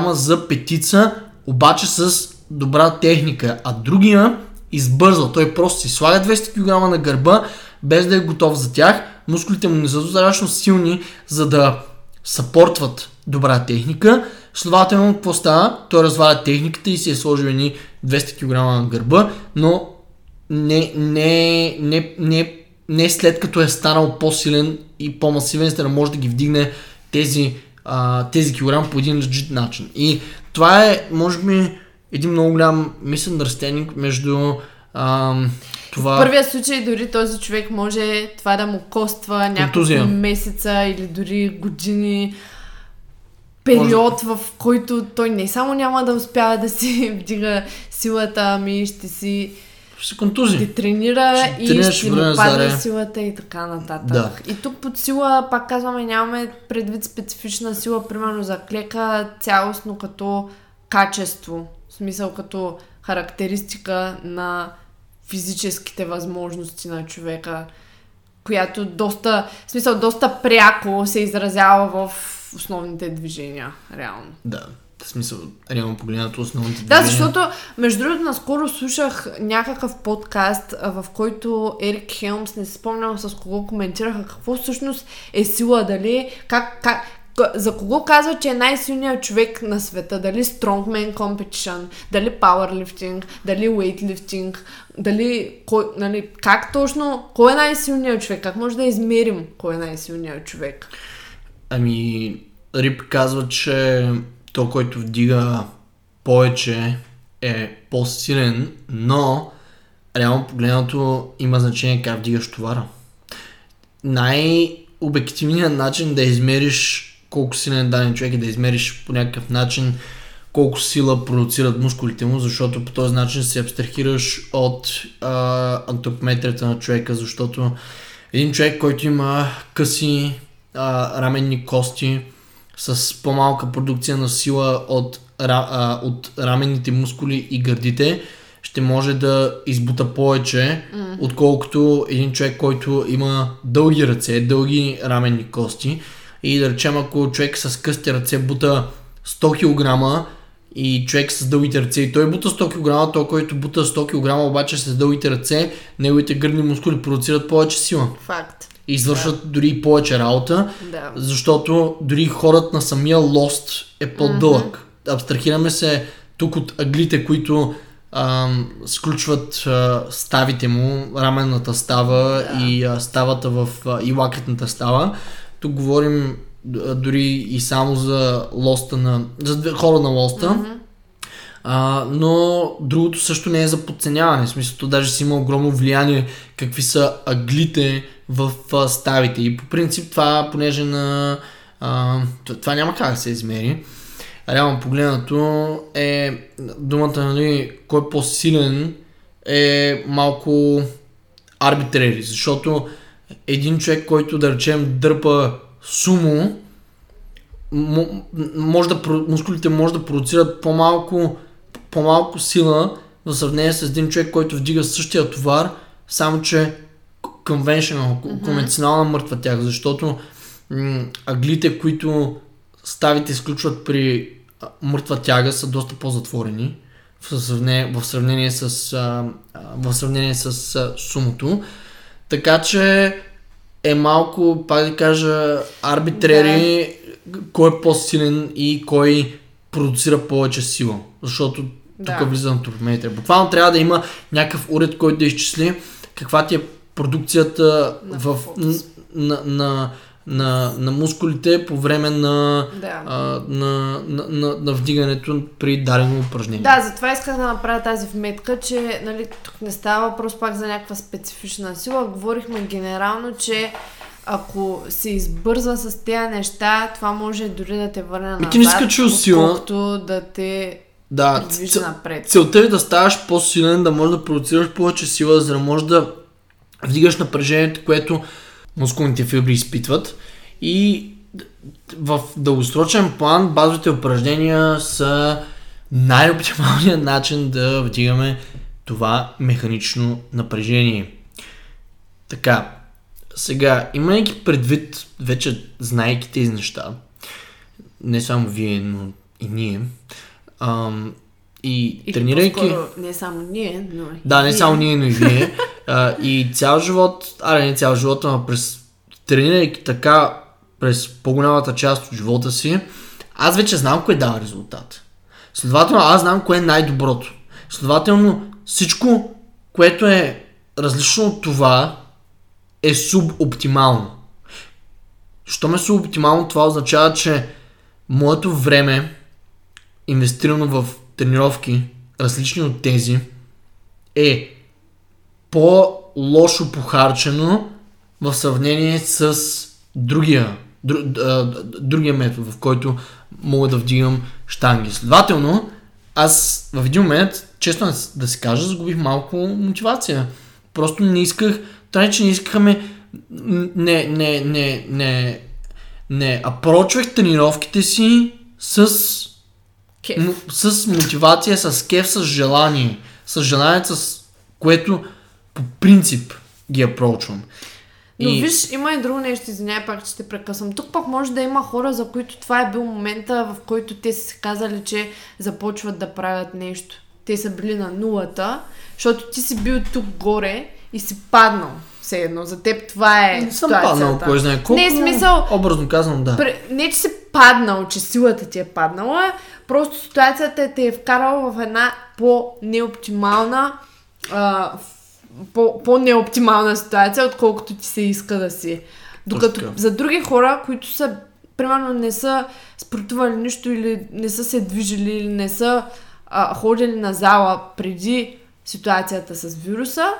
кг за петица, обаче с добра техника. А другия избързва. Той просто си слага 200 кг на гърба, без да е готов за тях. Мускулите му не са достатъчно силни, за да съпортват добра техника. Следователно, какво става? Той разваля техниката и си е сложил едни 200 кг на гърба, но не, не, не, не, не след като е станал по-силен и по-масивен, за да може да ги вдигне тези, а, тези килограм по един legit начин. И това е, може би, един много голям misunderstanding между ам, това...
В първия случай дори този човек може това да му коства
Контузия.
няколко месеца или дори години период, в който той не само няма да успява да си вдига силата, ами ще си
Ще се контузи.
детренира
Ще
и ще му падне силата и така нататък.
Да.
И тук под сила, пак казваме, нямаме предвид специфична сила, примерно за клека, цялостно като качество, смисъл като характеристика на физическите възможности на човека, която доста, в смисъл, доста пряко се изразява в основните движения, реално.
Да, в смисъл, реално погледнато основните
Да,
движения.
защото, между другото, наскоро слушах някакъв подкаст, в който Ерик Хелмс, не се спомням с кого коментираха какво всъщност е сила, дали, как, как, за кого казва, че е най-силният човек на света, дали Strongman Competition, дали Powerlifting, дали Weightlifting, дали, кой, нали, как точно, кой е най-силният човек, как може да измерим кой е най-силният човек.
Ами, Рип казва, че то, който вдига повече е по-силен, но реално погледнато има значение как вдигаш товара. Най-обективният начин да измериш колко силен е даден човек е да измериш по някакъв начин колко сила продуцират мускулите му, защото по този начин се абстрахираш от а, антропометрията на човека, защото един човек, който има къси а, раменни кости с по-малка продукция на сила от, а, от раменните мускули и гърдите, ще може да избута повече, mm. отколкото един човек, който има дълги ръце, дълги раменни кости. И да речем, ако човек с късти ръце бута 100 кг и човек с дългите ръце и той бута 100 кг, той, който бута 100 кг, обаче с дългите ръце, неговите гърдни мускули продуцират повече сила.
Факт.
И извършват да. дори повече работа,
Да.
защото дори хорът на самия лост е по-дълъг. Абстрахираме се тук от аглите, които ам, сключват а, ставите му, раменната става
Да.
и а, ставата в а, и лакетната става. Тук говорим дори и само за лоста на, за хора на лоста.
Мгм.
А, но другото също не е за подценяване. В смисъл, то даже си има огромно влияние какви са аглите в а, ставите. И по принцип това, понеже на... А, това няма как да се измери. Реално погледнато е думата, нали, кой е по-силен е малко арбитрери, защото един човек, който да речем дърпа сумо, може да, мускулите може да продуцират по-малко, по-малко сила в сравнение с един човек, който вдига същия товар, само че conventional, mm-hmm. конвенционална мъртва тях, защото м- аглите, които ставите изключват при мъртва тяга са доста по-затворени в сравнение, в сравнение с, а, в сравнение с а, сумото. Така че е малко, пак да кажа, арбитрери кой е по-силен и кой продуцира повече сила. Защото тук
Да.
влиза антропометрия. Буквално трябва да има някакъв уред, който да изчисли каква ти е продукцията
На
в, на, на, на, на мускулите по време на,
Да.
а, на, на, на, на вдигането при дадено упражнение.
Да, затова исках да направя тази вметка, че нали, тук не става въпрос пак за някаква специфична сила. Говорихме генерално, че ако се избързва с тези неща, това може дори да те върне назад,
ти не качил сила.
да те
да
придвижи
ц-
напред.
целта е да ставаш по-силен, да можеш да продуцираш повече сила, за да можеш да вдигаш напрежението, което мускулните фибри изпитват. И в дългосрочен план базовите упражнения са най-оптималният начин да вдигаме това механично напрежение. Така, сега, имайки предвид, вече знайки тези неща, не само вие, но и ние, ам, и
Или
тренирайки...
не само ние, но и
Да, не
вие.
само ние, но и вие. А, и цял живот, аре не цял живот, но през тренирайки така през по-голямата част от живота си, аз вече знам кое дава резултат. Следователно, аз знам кое е най-доброто. Следователно, всичко, което е различно от това, е субоптимално. Що ме субоптимално, това означава, че моето време, инвестирано в тренировки, различни от тези, е по-лошо похарчено в сравнение с другия, дру, другия метод, в който мога да вдигам штанги. Следователно, аз в един момент, честно да с- да се кажа, загубих малко мотивация. Просто не исках, това че не искахме, не, не, не, не, не, апрочвах тренировките си с
Кеф.
С мотивация, с кеф, с желание. С желание, с което по принцип ги апрочвам.
Но виж, има и друго нещо, извинявай пак, че те прекъсвам. Тук пък може да има хора, за които това е бил момента, в който те са си казали, че започват да правят нещо. Те са били на нулата, защото ти си бил тук горе и си паднал. Все едно. За теб това е
не съм паднал, кой знае колко.
Не е смисъл,
Образно казвам, да.
Не, че си паднал, че силата ти е паднала, просто ситуацията те е вкарала в една по-неоптимална а, по- по-неоптимална ситуация, отколкото ти се иска да си. Докато за други хора, които са, примерно, не са спортували нищо или не са се движили или не са а, ходили на зала преди ситуацията с вируса,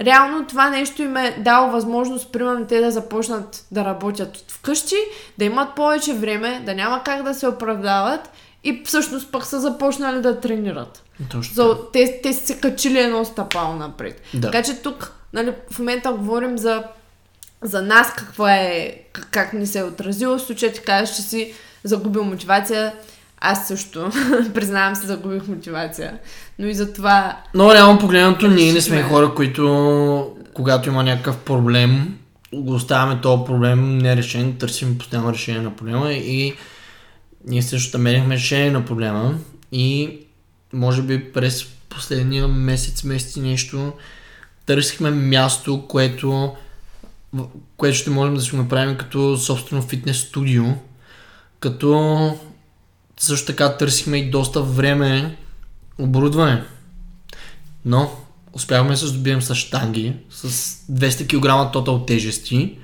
реално това нещо им е дало възможност, примерно, те да започнат да работят от вкъщи, да имат повече време, да няма как да се оправдават и всъщност пък са започнали да тренират.
Точно.
За, те, те са се качили едно стъпало напред.
Да.
Така че тук нали, в момента говорим за, за нас какво е, как, как ни се е отразило. В случая ти кажеш, че си загубил мотивация. Аз също, признавам се, загубих мотивация. Но и за това
Но реално погледнато, ние не сме хора, които когато има някакъв проблем, го оставяме този проблем нерешен, търсим постоянно решение на проблема и ние също намерихме решение на проблема и може би през последния месец, месец и нещо търсихме място, което, което ще можем да си направим като собствено фитнес студио. Като също така търсихме и доста време оборудване. Но успяхме да се здобием с штанги, с 200 кг тотал тежести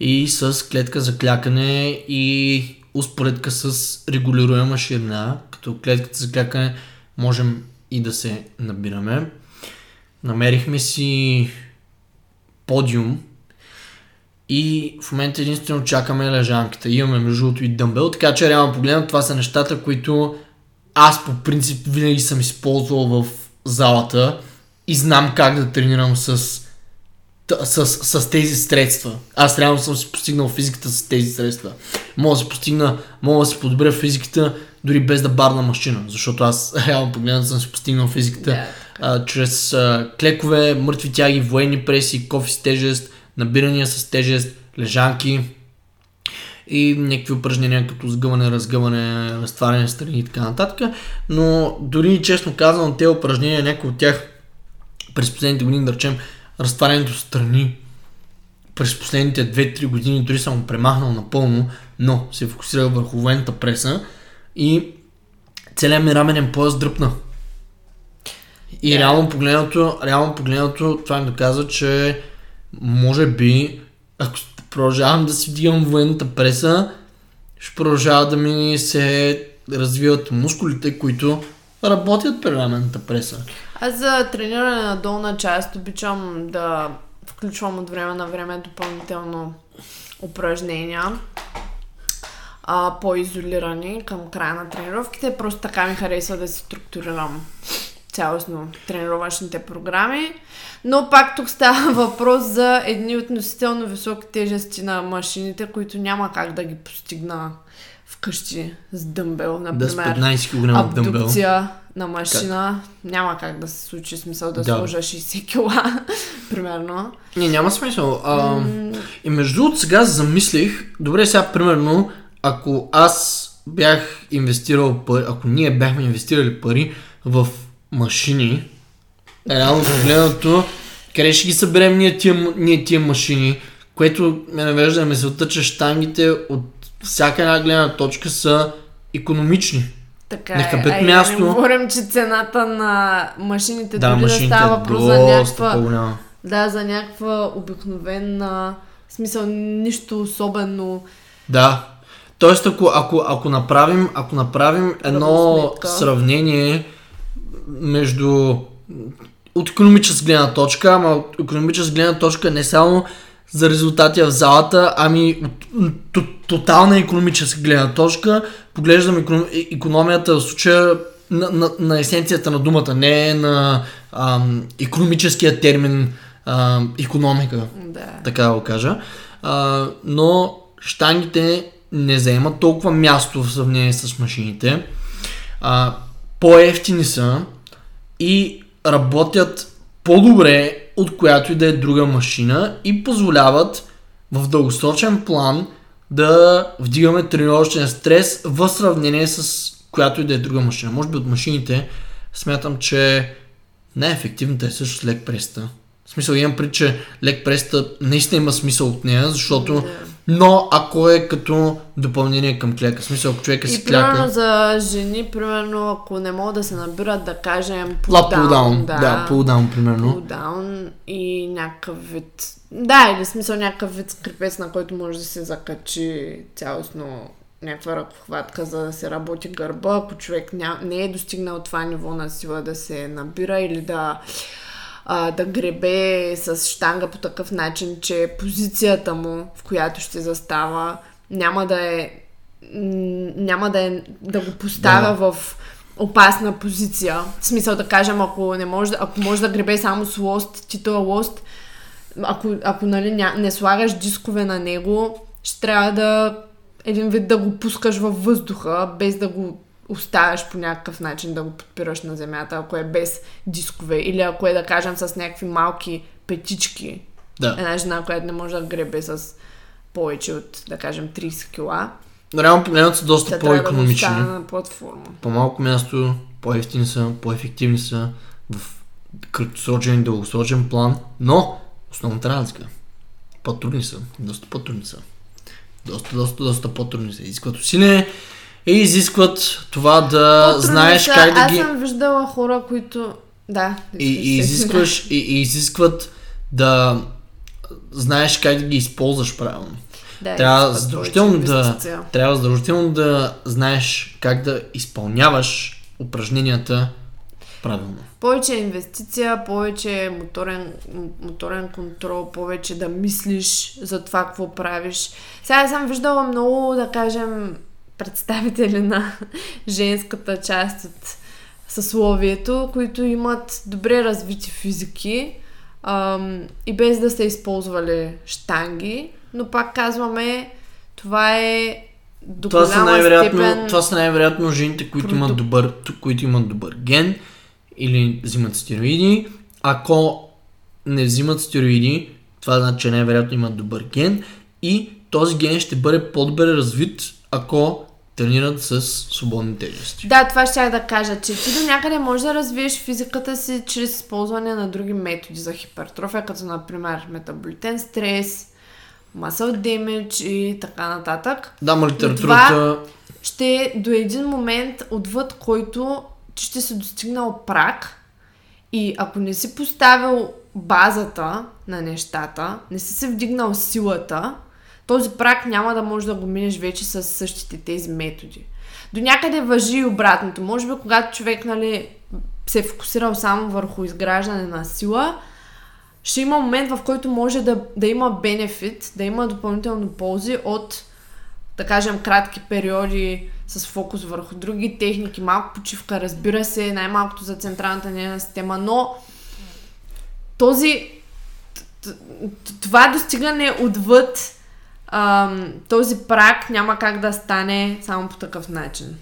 и с клетка за клякане и успоредка с регулируема ширина, като клетката за клякане можем и да се набираме. Намерихме си подиум и в момента единствено чакаме лежанката. Имаме между другото и дъмбел, така че реално погледнато това са нещата, които аз по принцип винаги съм използвал в залата и знам как да тренирам с, с, с тези средства. Аз реално съм си постигнал физиката с тези средства. Мога да си постигна, мога да си подобря физиката дори без да барна машина, защото аз реално погледнато съм си постигнал физиката
Да.
а, чрез а, клекове, мъртви тяги, военни преси, кофи с тежест, набирания с тежест, лежанки и някакви упражнения като сгъване, разгъване, разтваряне страни и така нататък. Но дори честно казвам, тези упражнения, някои от тях през последните години, да речем, разтварянето страни, през последните 2-3 години дори съм го премахнал напълно, но се фокусирах върху военната преса и целият ми раменен пояс дръпна. И
Да.
реално погледнато, реално погледнато, това ми доказва, че може би, ако продължавам да си вдигам военната преса, ще продължава да ми се развиват мускулите, които работят при раменната преса.
Аз за трениране на долна част обичам да включвам от време на време допълнително упражнения. А, по-изолирани към края на тренировките. Просто така ми харесва да се структурирам цялостно тренировъчните програми. Но пак тук става въпрос за едни относително високи тежести на машините, които няма как да ги постигна вкъщи с дъмбел,
Да с
например.
15 кг дъмбел.
Абдукция на машина няма как да се случи смисъл да,
Да.
сложа 60 кила, примерно.
Не, няма смисъл. А, и между другото сега замислих, добре сега примерно, ако аз бях инвестирал пари, ако ние бяхме инвестирали пари в машини, реално погледнато, къде ще ги съберем ние тия, ние тия машини, което ме навежда на мисълта, че штангите от всяка една гледна точка са економични.
Така е.
хабят
А и
място.
не говорим, че цената на машините
Да,
дори
машините
да става
е
въпрос за някаква, да, за някаква обикновена, в смисъл нищо особено.
Да. Тоест, ако, ако, ако направим, ако направим едно сравнение между от економическа гледна точка, ама от економическа гледна точка не само за резултати в залата, ами от тотална економическа гледна точка, поглеждам економ, економията в случая на, на, на есенцията на думата, не на ам, економическия термин ам, економика
Да.
така да го кажа. А, но штангите не заемат толкова място в сравнение с машините. А, по-ефтини са и работят по-добре от която и да е друга машина и позволяват в дългосрочен план да вдигаме тренировъчен стрес в сравнение с която и да е друга машина. Може би от машините смятам, че най-ефективната е също с лек преста. В смисъл имам пред, че лек преста наистина има смисъл от нея, защото
Да.
Но ако е като допълнение към кляка, в смисъл ако човека си
И примерно
кляка,
за жени, примерно, ако не могат да се набират, да кажем, pull
pull down,
да,
да, pull down примерно.
pull down и някакъв вид, да, или смисъл някакъв вид скрипец, на който може да се закачи цялостно някаква ръкохватка, за да се работи гърба, ако човек ня... не е достигнал това ниво на сила да се набира или да а, да гребе с штанга по такъв начин, че позицията му, в която ще застава, няма да е няма да, е, да го поставя
Да.
в опасна позиция. В смисъл да кажем, ако не може, ако може да гребе само с лост, ти този лост, ако, ако нали, ня, не слагаш дискове на него, ще трябва да един вид да го пускаш във въздуха, без да го оставяш по някакъв начин да го подпираш на земята, ако е без дискове. Или ако е, да кажем, с някакви малки петички.
Да.
Една жена, която не може да гребе с повече от, да кажем, 30 кила.
реално погледнато са доста
да го
по-економични.
оставя на платформа.
По-малко място, по-ефтини са, по-ефективни са в краткосрочен и дългосрочен план, но основната разлика по-трудни са, доста по-трудни са. Доста, доста, доста по-трудни са. Изискват усилие и изискват това да
По-трудни
знаеш
са.
как да
Аз
ги...
съм виждала хора, които... Да.
И, и, изискваш, и, и изискват да знаеш как да ги използваш правилно.
Да,
Трябва задължително да, трябва задължително да знаеш как да изпълняваш упражненията правилно.
Повече инвестиция, повече моторен, моторен контрол, повече да мислиш за това какво правиш. Сега съм виждала много, да кажем, представители на женската част от съсловието, които имат добре развити физики ам, и без да са използвали штанги, но пак казваме, това е до
Това са, най-вероятно,
степен...
това са най-вероятно жените, които имат, добър, които имат добър ген или взимат стероиди. Ако не взимат стероиди, това значи, че най-вероятно имат добър ген и този ген ще бъде по-добре развит, ако тренират с свободни тежести.
Да, това ще да кажа, че ти до някъде можеш да развиеш физиката си чрез използване на други методи за хипертрофия, като например метаболитен стрес, muscle damage и така нататък.
Да, ма литературата...
Ще до един момент отвъд, който ти ще си достигнал прак и ако не си поставил базата на нещата, не си се вдигнал силата, този прак няма да можеш да го минеш вече с същите тези методи. До някъде въжи и обратното. Може би, когато човек нали, се е фокусирал само върху изграждане на сила, ще има момент, в който може да, да има бенефит, да има допълнително ползи от, да кажем, кратки периоди с фокус върху други техники, малко почивка, разбира се, най-малкото за централната нервна система, но този това достигане отвъд този прак няма как да стане само по такъв начин.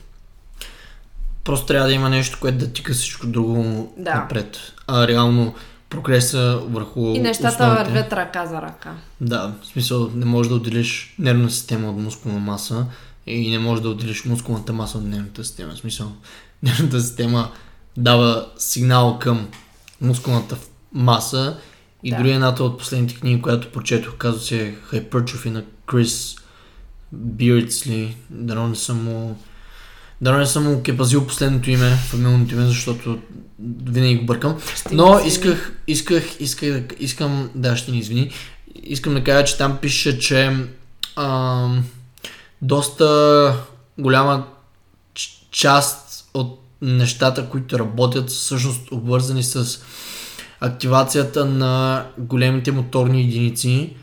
Просто трябва да има нещо, което да тика всичко друго
Да.
напред. А реално прогреса върху
И нещата
основите.
вървят ръка за ръка.
Да, в смисъл не можеш да отделиш нервна система от мускулна маса и не можеш да отделиш мускулната маса от нервната система. В смисъл, нервната система дава сигнал към мускулната маса и
Да.
дори едната от последните книги, която прочетох, казва се Hypertrophy на Крис Бирдсли. Дано не съм му Дано не съм му кепазил последното име, фамилното име, защото винаги го бъркам. Но исках, исках, исках, искам, да, ще ни извини. Искам да кажа, че там пише, че ам, доста голяма част от нещата, които работят, са всъщност обвързани с активацията на големите моторни единици.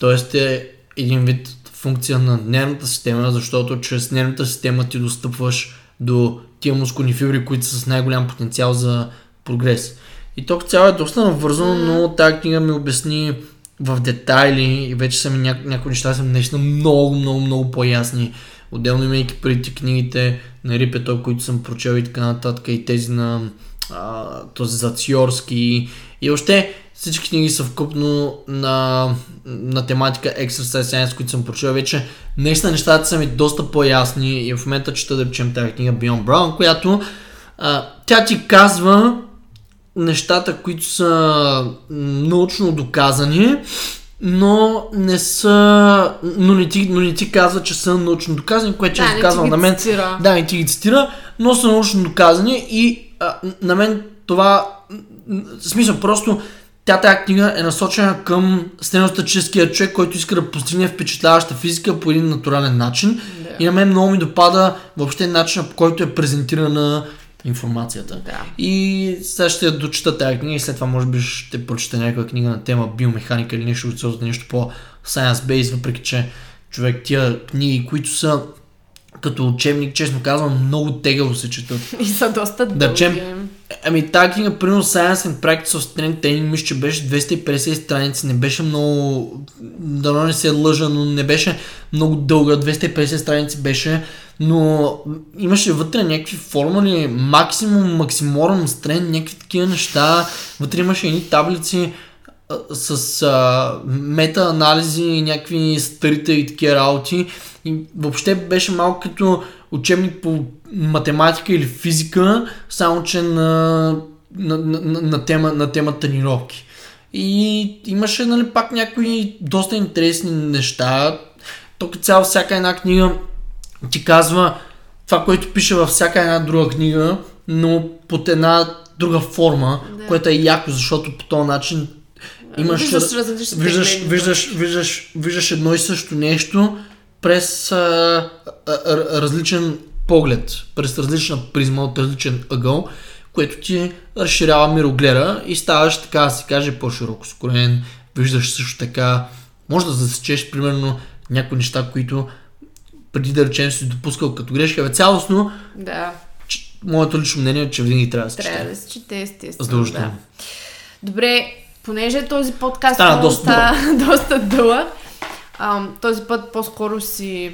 Тоест е един вид функция на нервната система, защото чрез нервната система ти достъпваш до тия мускулни фибри, които са с най-голям потенциал за прогрес. И то цяло е доста навързано, но тази книга ми обясни в детайли и вече са ми ня- някои неща са наистина много, много, много по-ясни. Отделно имайки преди книгите на Рипето, които съм прочел и така нататък, и тези на а, този Зациорски и още всички книги са вкупно на, на тематика Exercise Science, които съм прочел вече. Наистина нещата са ми доста по-ясни и в момента чета да речем тази книга Beyond Brown, която а, тя ти казва нещата, които са научно доказани, но не са, но не ти, но не ти казва, че са научно доказани, което
Да,
казвал
ги
на мен.
цитира.
Да, не ти ги цитира, но са научно доказани и а, на мен това, в смисъл просто тя тази книга е насочена към средностатическия човек, който иска да постигне впечатляваща физика по един натурален начин.
Да.
И на мен много ми допада въобще начина по който е презентирана информацията.
Да.
И сега ще я дочита тази книга и след това може би ще прочета някаква книга на тема биомеханика или нещо от нещо по science-based, въпреки че човек тия книги, които са като учебник, честно казвам, много тегаво се четат.
И са доста дълги.
Да речем, Ами тази книга, примерно Science and Practice of Strength Training, мисля, че беше 250 страници, не беше много, дано не се лъжа, но не беше много дълга, 250 страници беше, но имаше вътре някакви формули, максимум, максиморум, стрен, някакви такива неща, вътре имаше едни таблици, с а, мета-анализи, някакви старите и такива работи. И въобще беше малко като учебник по математика или физика, само че на, на, на, на, на, тема, на тема тренировки. И имаше нали, пак някои доста интересни неща. Тук цяло всяка една книга ти казва това, което пише във всяка една друга книга, но под една друга форма, да. което е яко, защото по този начин имаш...
Виждаш различни
виждаш, виждаш, виждаш, виждаш едно и също нещо през а, а, различен поглед, през различна призма от различен ъгъл, което ти разширява мирогледа и ставаш така да се каже по-широко скорен. Виждаш също така, може да засечеш примерно някои неща, които преди да речем си допускал като грешка, бе цялостно.
Да.
Че, моето лично мнение е, че винаги трябва да се
чете.
Трябва
да се чете, естествено. Да. Добре, понеже този подкаст
Стана доста,
доста дълъг, ам, този път по-скоро си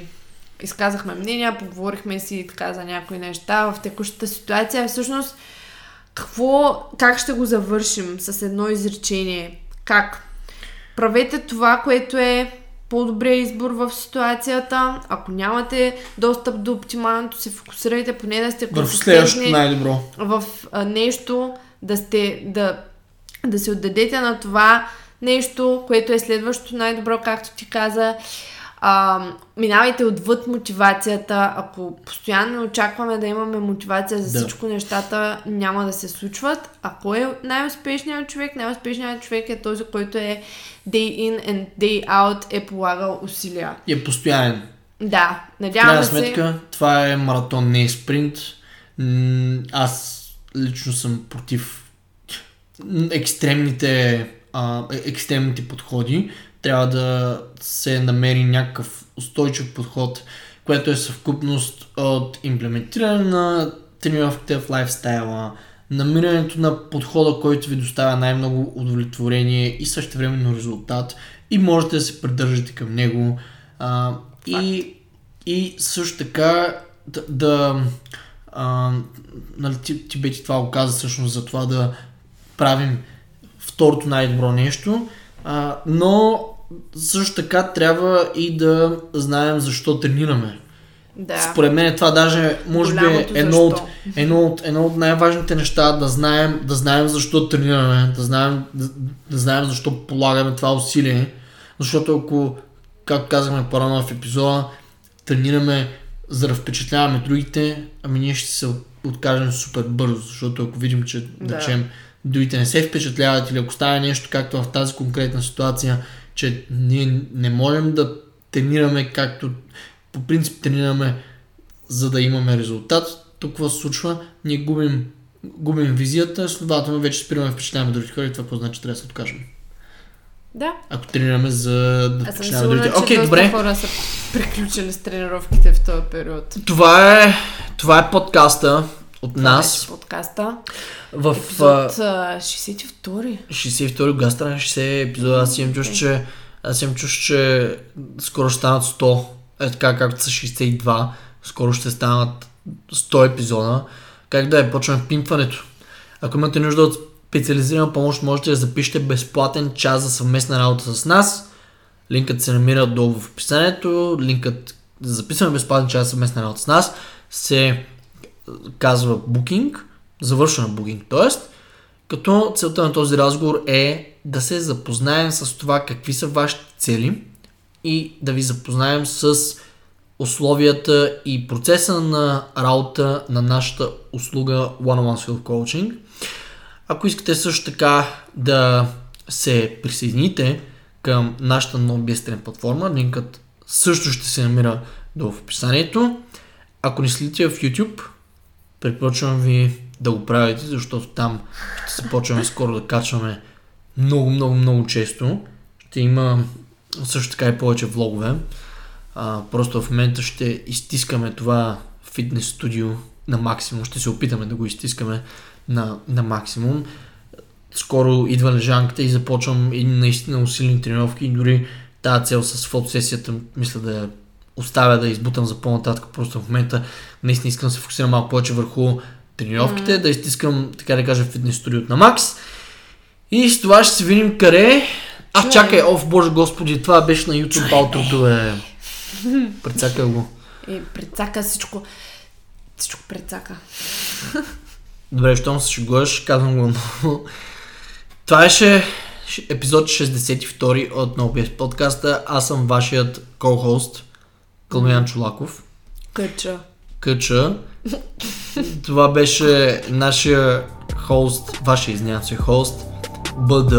изказахме мнения, поговорихме си така за някои неща в текущата ситуация. Всъщност, какво, как ще го завършим с едно изречение? Как? Правете това, което е по-добрия избор в ситуацията. Ако нямате достъп до оптималното, се фокусирайте поне да сте
консистентни най-добро.
в а, нещо, да, сте, да, да се отдадете на това нещо, което е следващото най-добро, както ти каза. А, минавайте отвъд мотивацията. Ако постоянно очакваме да имаме мотивация за да. всичко, нещата няма да се случват. Ако е най-успешният човек, най-успешният човек е този, който е day in and day out е полагал усилия.
И е постоянен.
Да, надявам се.
сметка, това е маратон, не е спринт. Аз лично съм против екстремните, а, е, екстремните подходи трябва да се намери някакъв устойчив подход, което е съвкупност от имплементиране на тренировките в лайфстайла, намирането на подхода, който ви доставя най-много удовлетворение и също времено резултат и можете да се придържате към него. А, и, и също така да, да а, нали, ти, ти бе това оказа всъщност за това да правим второто най-добро нещо, а, но също така трябва и да знаем защо тренираме.
Да.
Според мен това даже може би е едно от, едно, от, едно от най-важните неща да знаем, да знаем защо тренираме, да знаем, да, да знаем защо полагаме това усилие. Защото ако, както казахме по-рано в епизода, тренираме за да впечатляваме другите, ами ние ще се откажем супер бързо, защото ако видим, че да. да другите не се впечатляват или ако става нещо както в тази конкретна ситуация, че ние не можем да тренираме както по принцип тренираме за да имаме резултат. Тук какво се случва? Ние губим, губим визията, следователно вече спираме впечатляваме другите хора и това какво значи трябва да се откажем.
Да.
Ако тренираме за да
впечатляваме другите. Окей, okay, добре. хора са приключили с тренировките в този период.
Това е, това е подкаста от това нас.
Е подкаста.
В
епизод 62.
62 гастра, 60 епизода. Аз имам чуш, че аз имам чуш, че скоро ще станат 100. Е така, както са 62. Скоро ще станат 100 епизода. Как да е, почваме пимпването. Ако имате нужда от специализирана помощ, можете да запишете безплатен час за съвместна работа с нас. Линкът се намира долу в описанието. Линкът за записване безплатен час за съвместна работа с нас се казва Booking завършена богинг. Тоест, като целта на този разговор е да се запознаем с това какви са вашите цели и да ви запознаем с условията и процеса на работа на нашата услуга One-on-One Self Coaching. Ако искате също така да се присъедините към нашата NoBSTRN платформа, линкът също ще се намира до в описанието. Ако ни следите в YouTube, препоръчвам ви да го правите, защото там ще започваме скоро да качваме много, много, много често. Ще има също така и повече влогове. А, просто в момента ще изтискаме това фитнес студио на максимум. Ще се опитаме да го изтискаме на, на максимум. Скоро идва лежанката и започвам и наистина усилени тренировки и дори тази цел с фотосесията мисля да я оставя да избутам за по-нататък. Просто в момента наистина искам да се фокусирам малко повече върху тренировките, mm. да изтискам, така да кажа, фитнес студиото на Макс. И с това ще се видим къде. А, чакай, оф, боже господи, това беше на YouTube аутрото, бе. Прецакай го.
И прецака всичко. Всичко прецака.
Добре, щом се шегуваш, казвам го. Това беше епизод 62 от NoBS подкаста. Аз съм вашият ко-хост, Калмиян Чулаков.
Къча.
Къча. Това беше нашия хост, вашия извинявам хост, БД.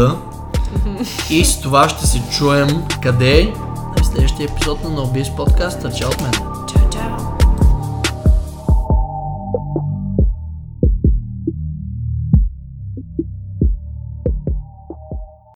И с това ще се чуем къде? На следващия епизод на NoBS подкаста. Чао от мен.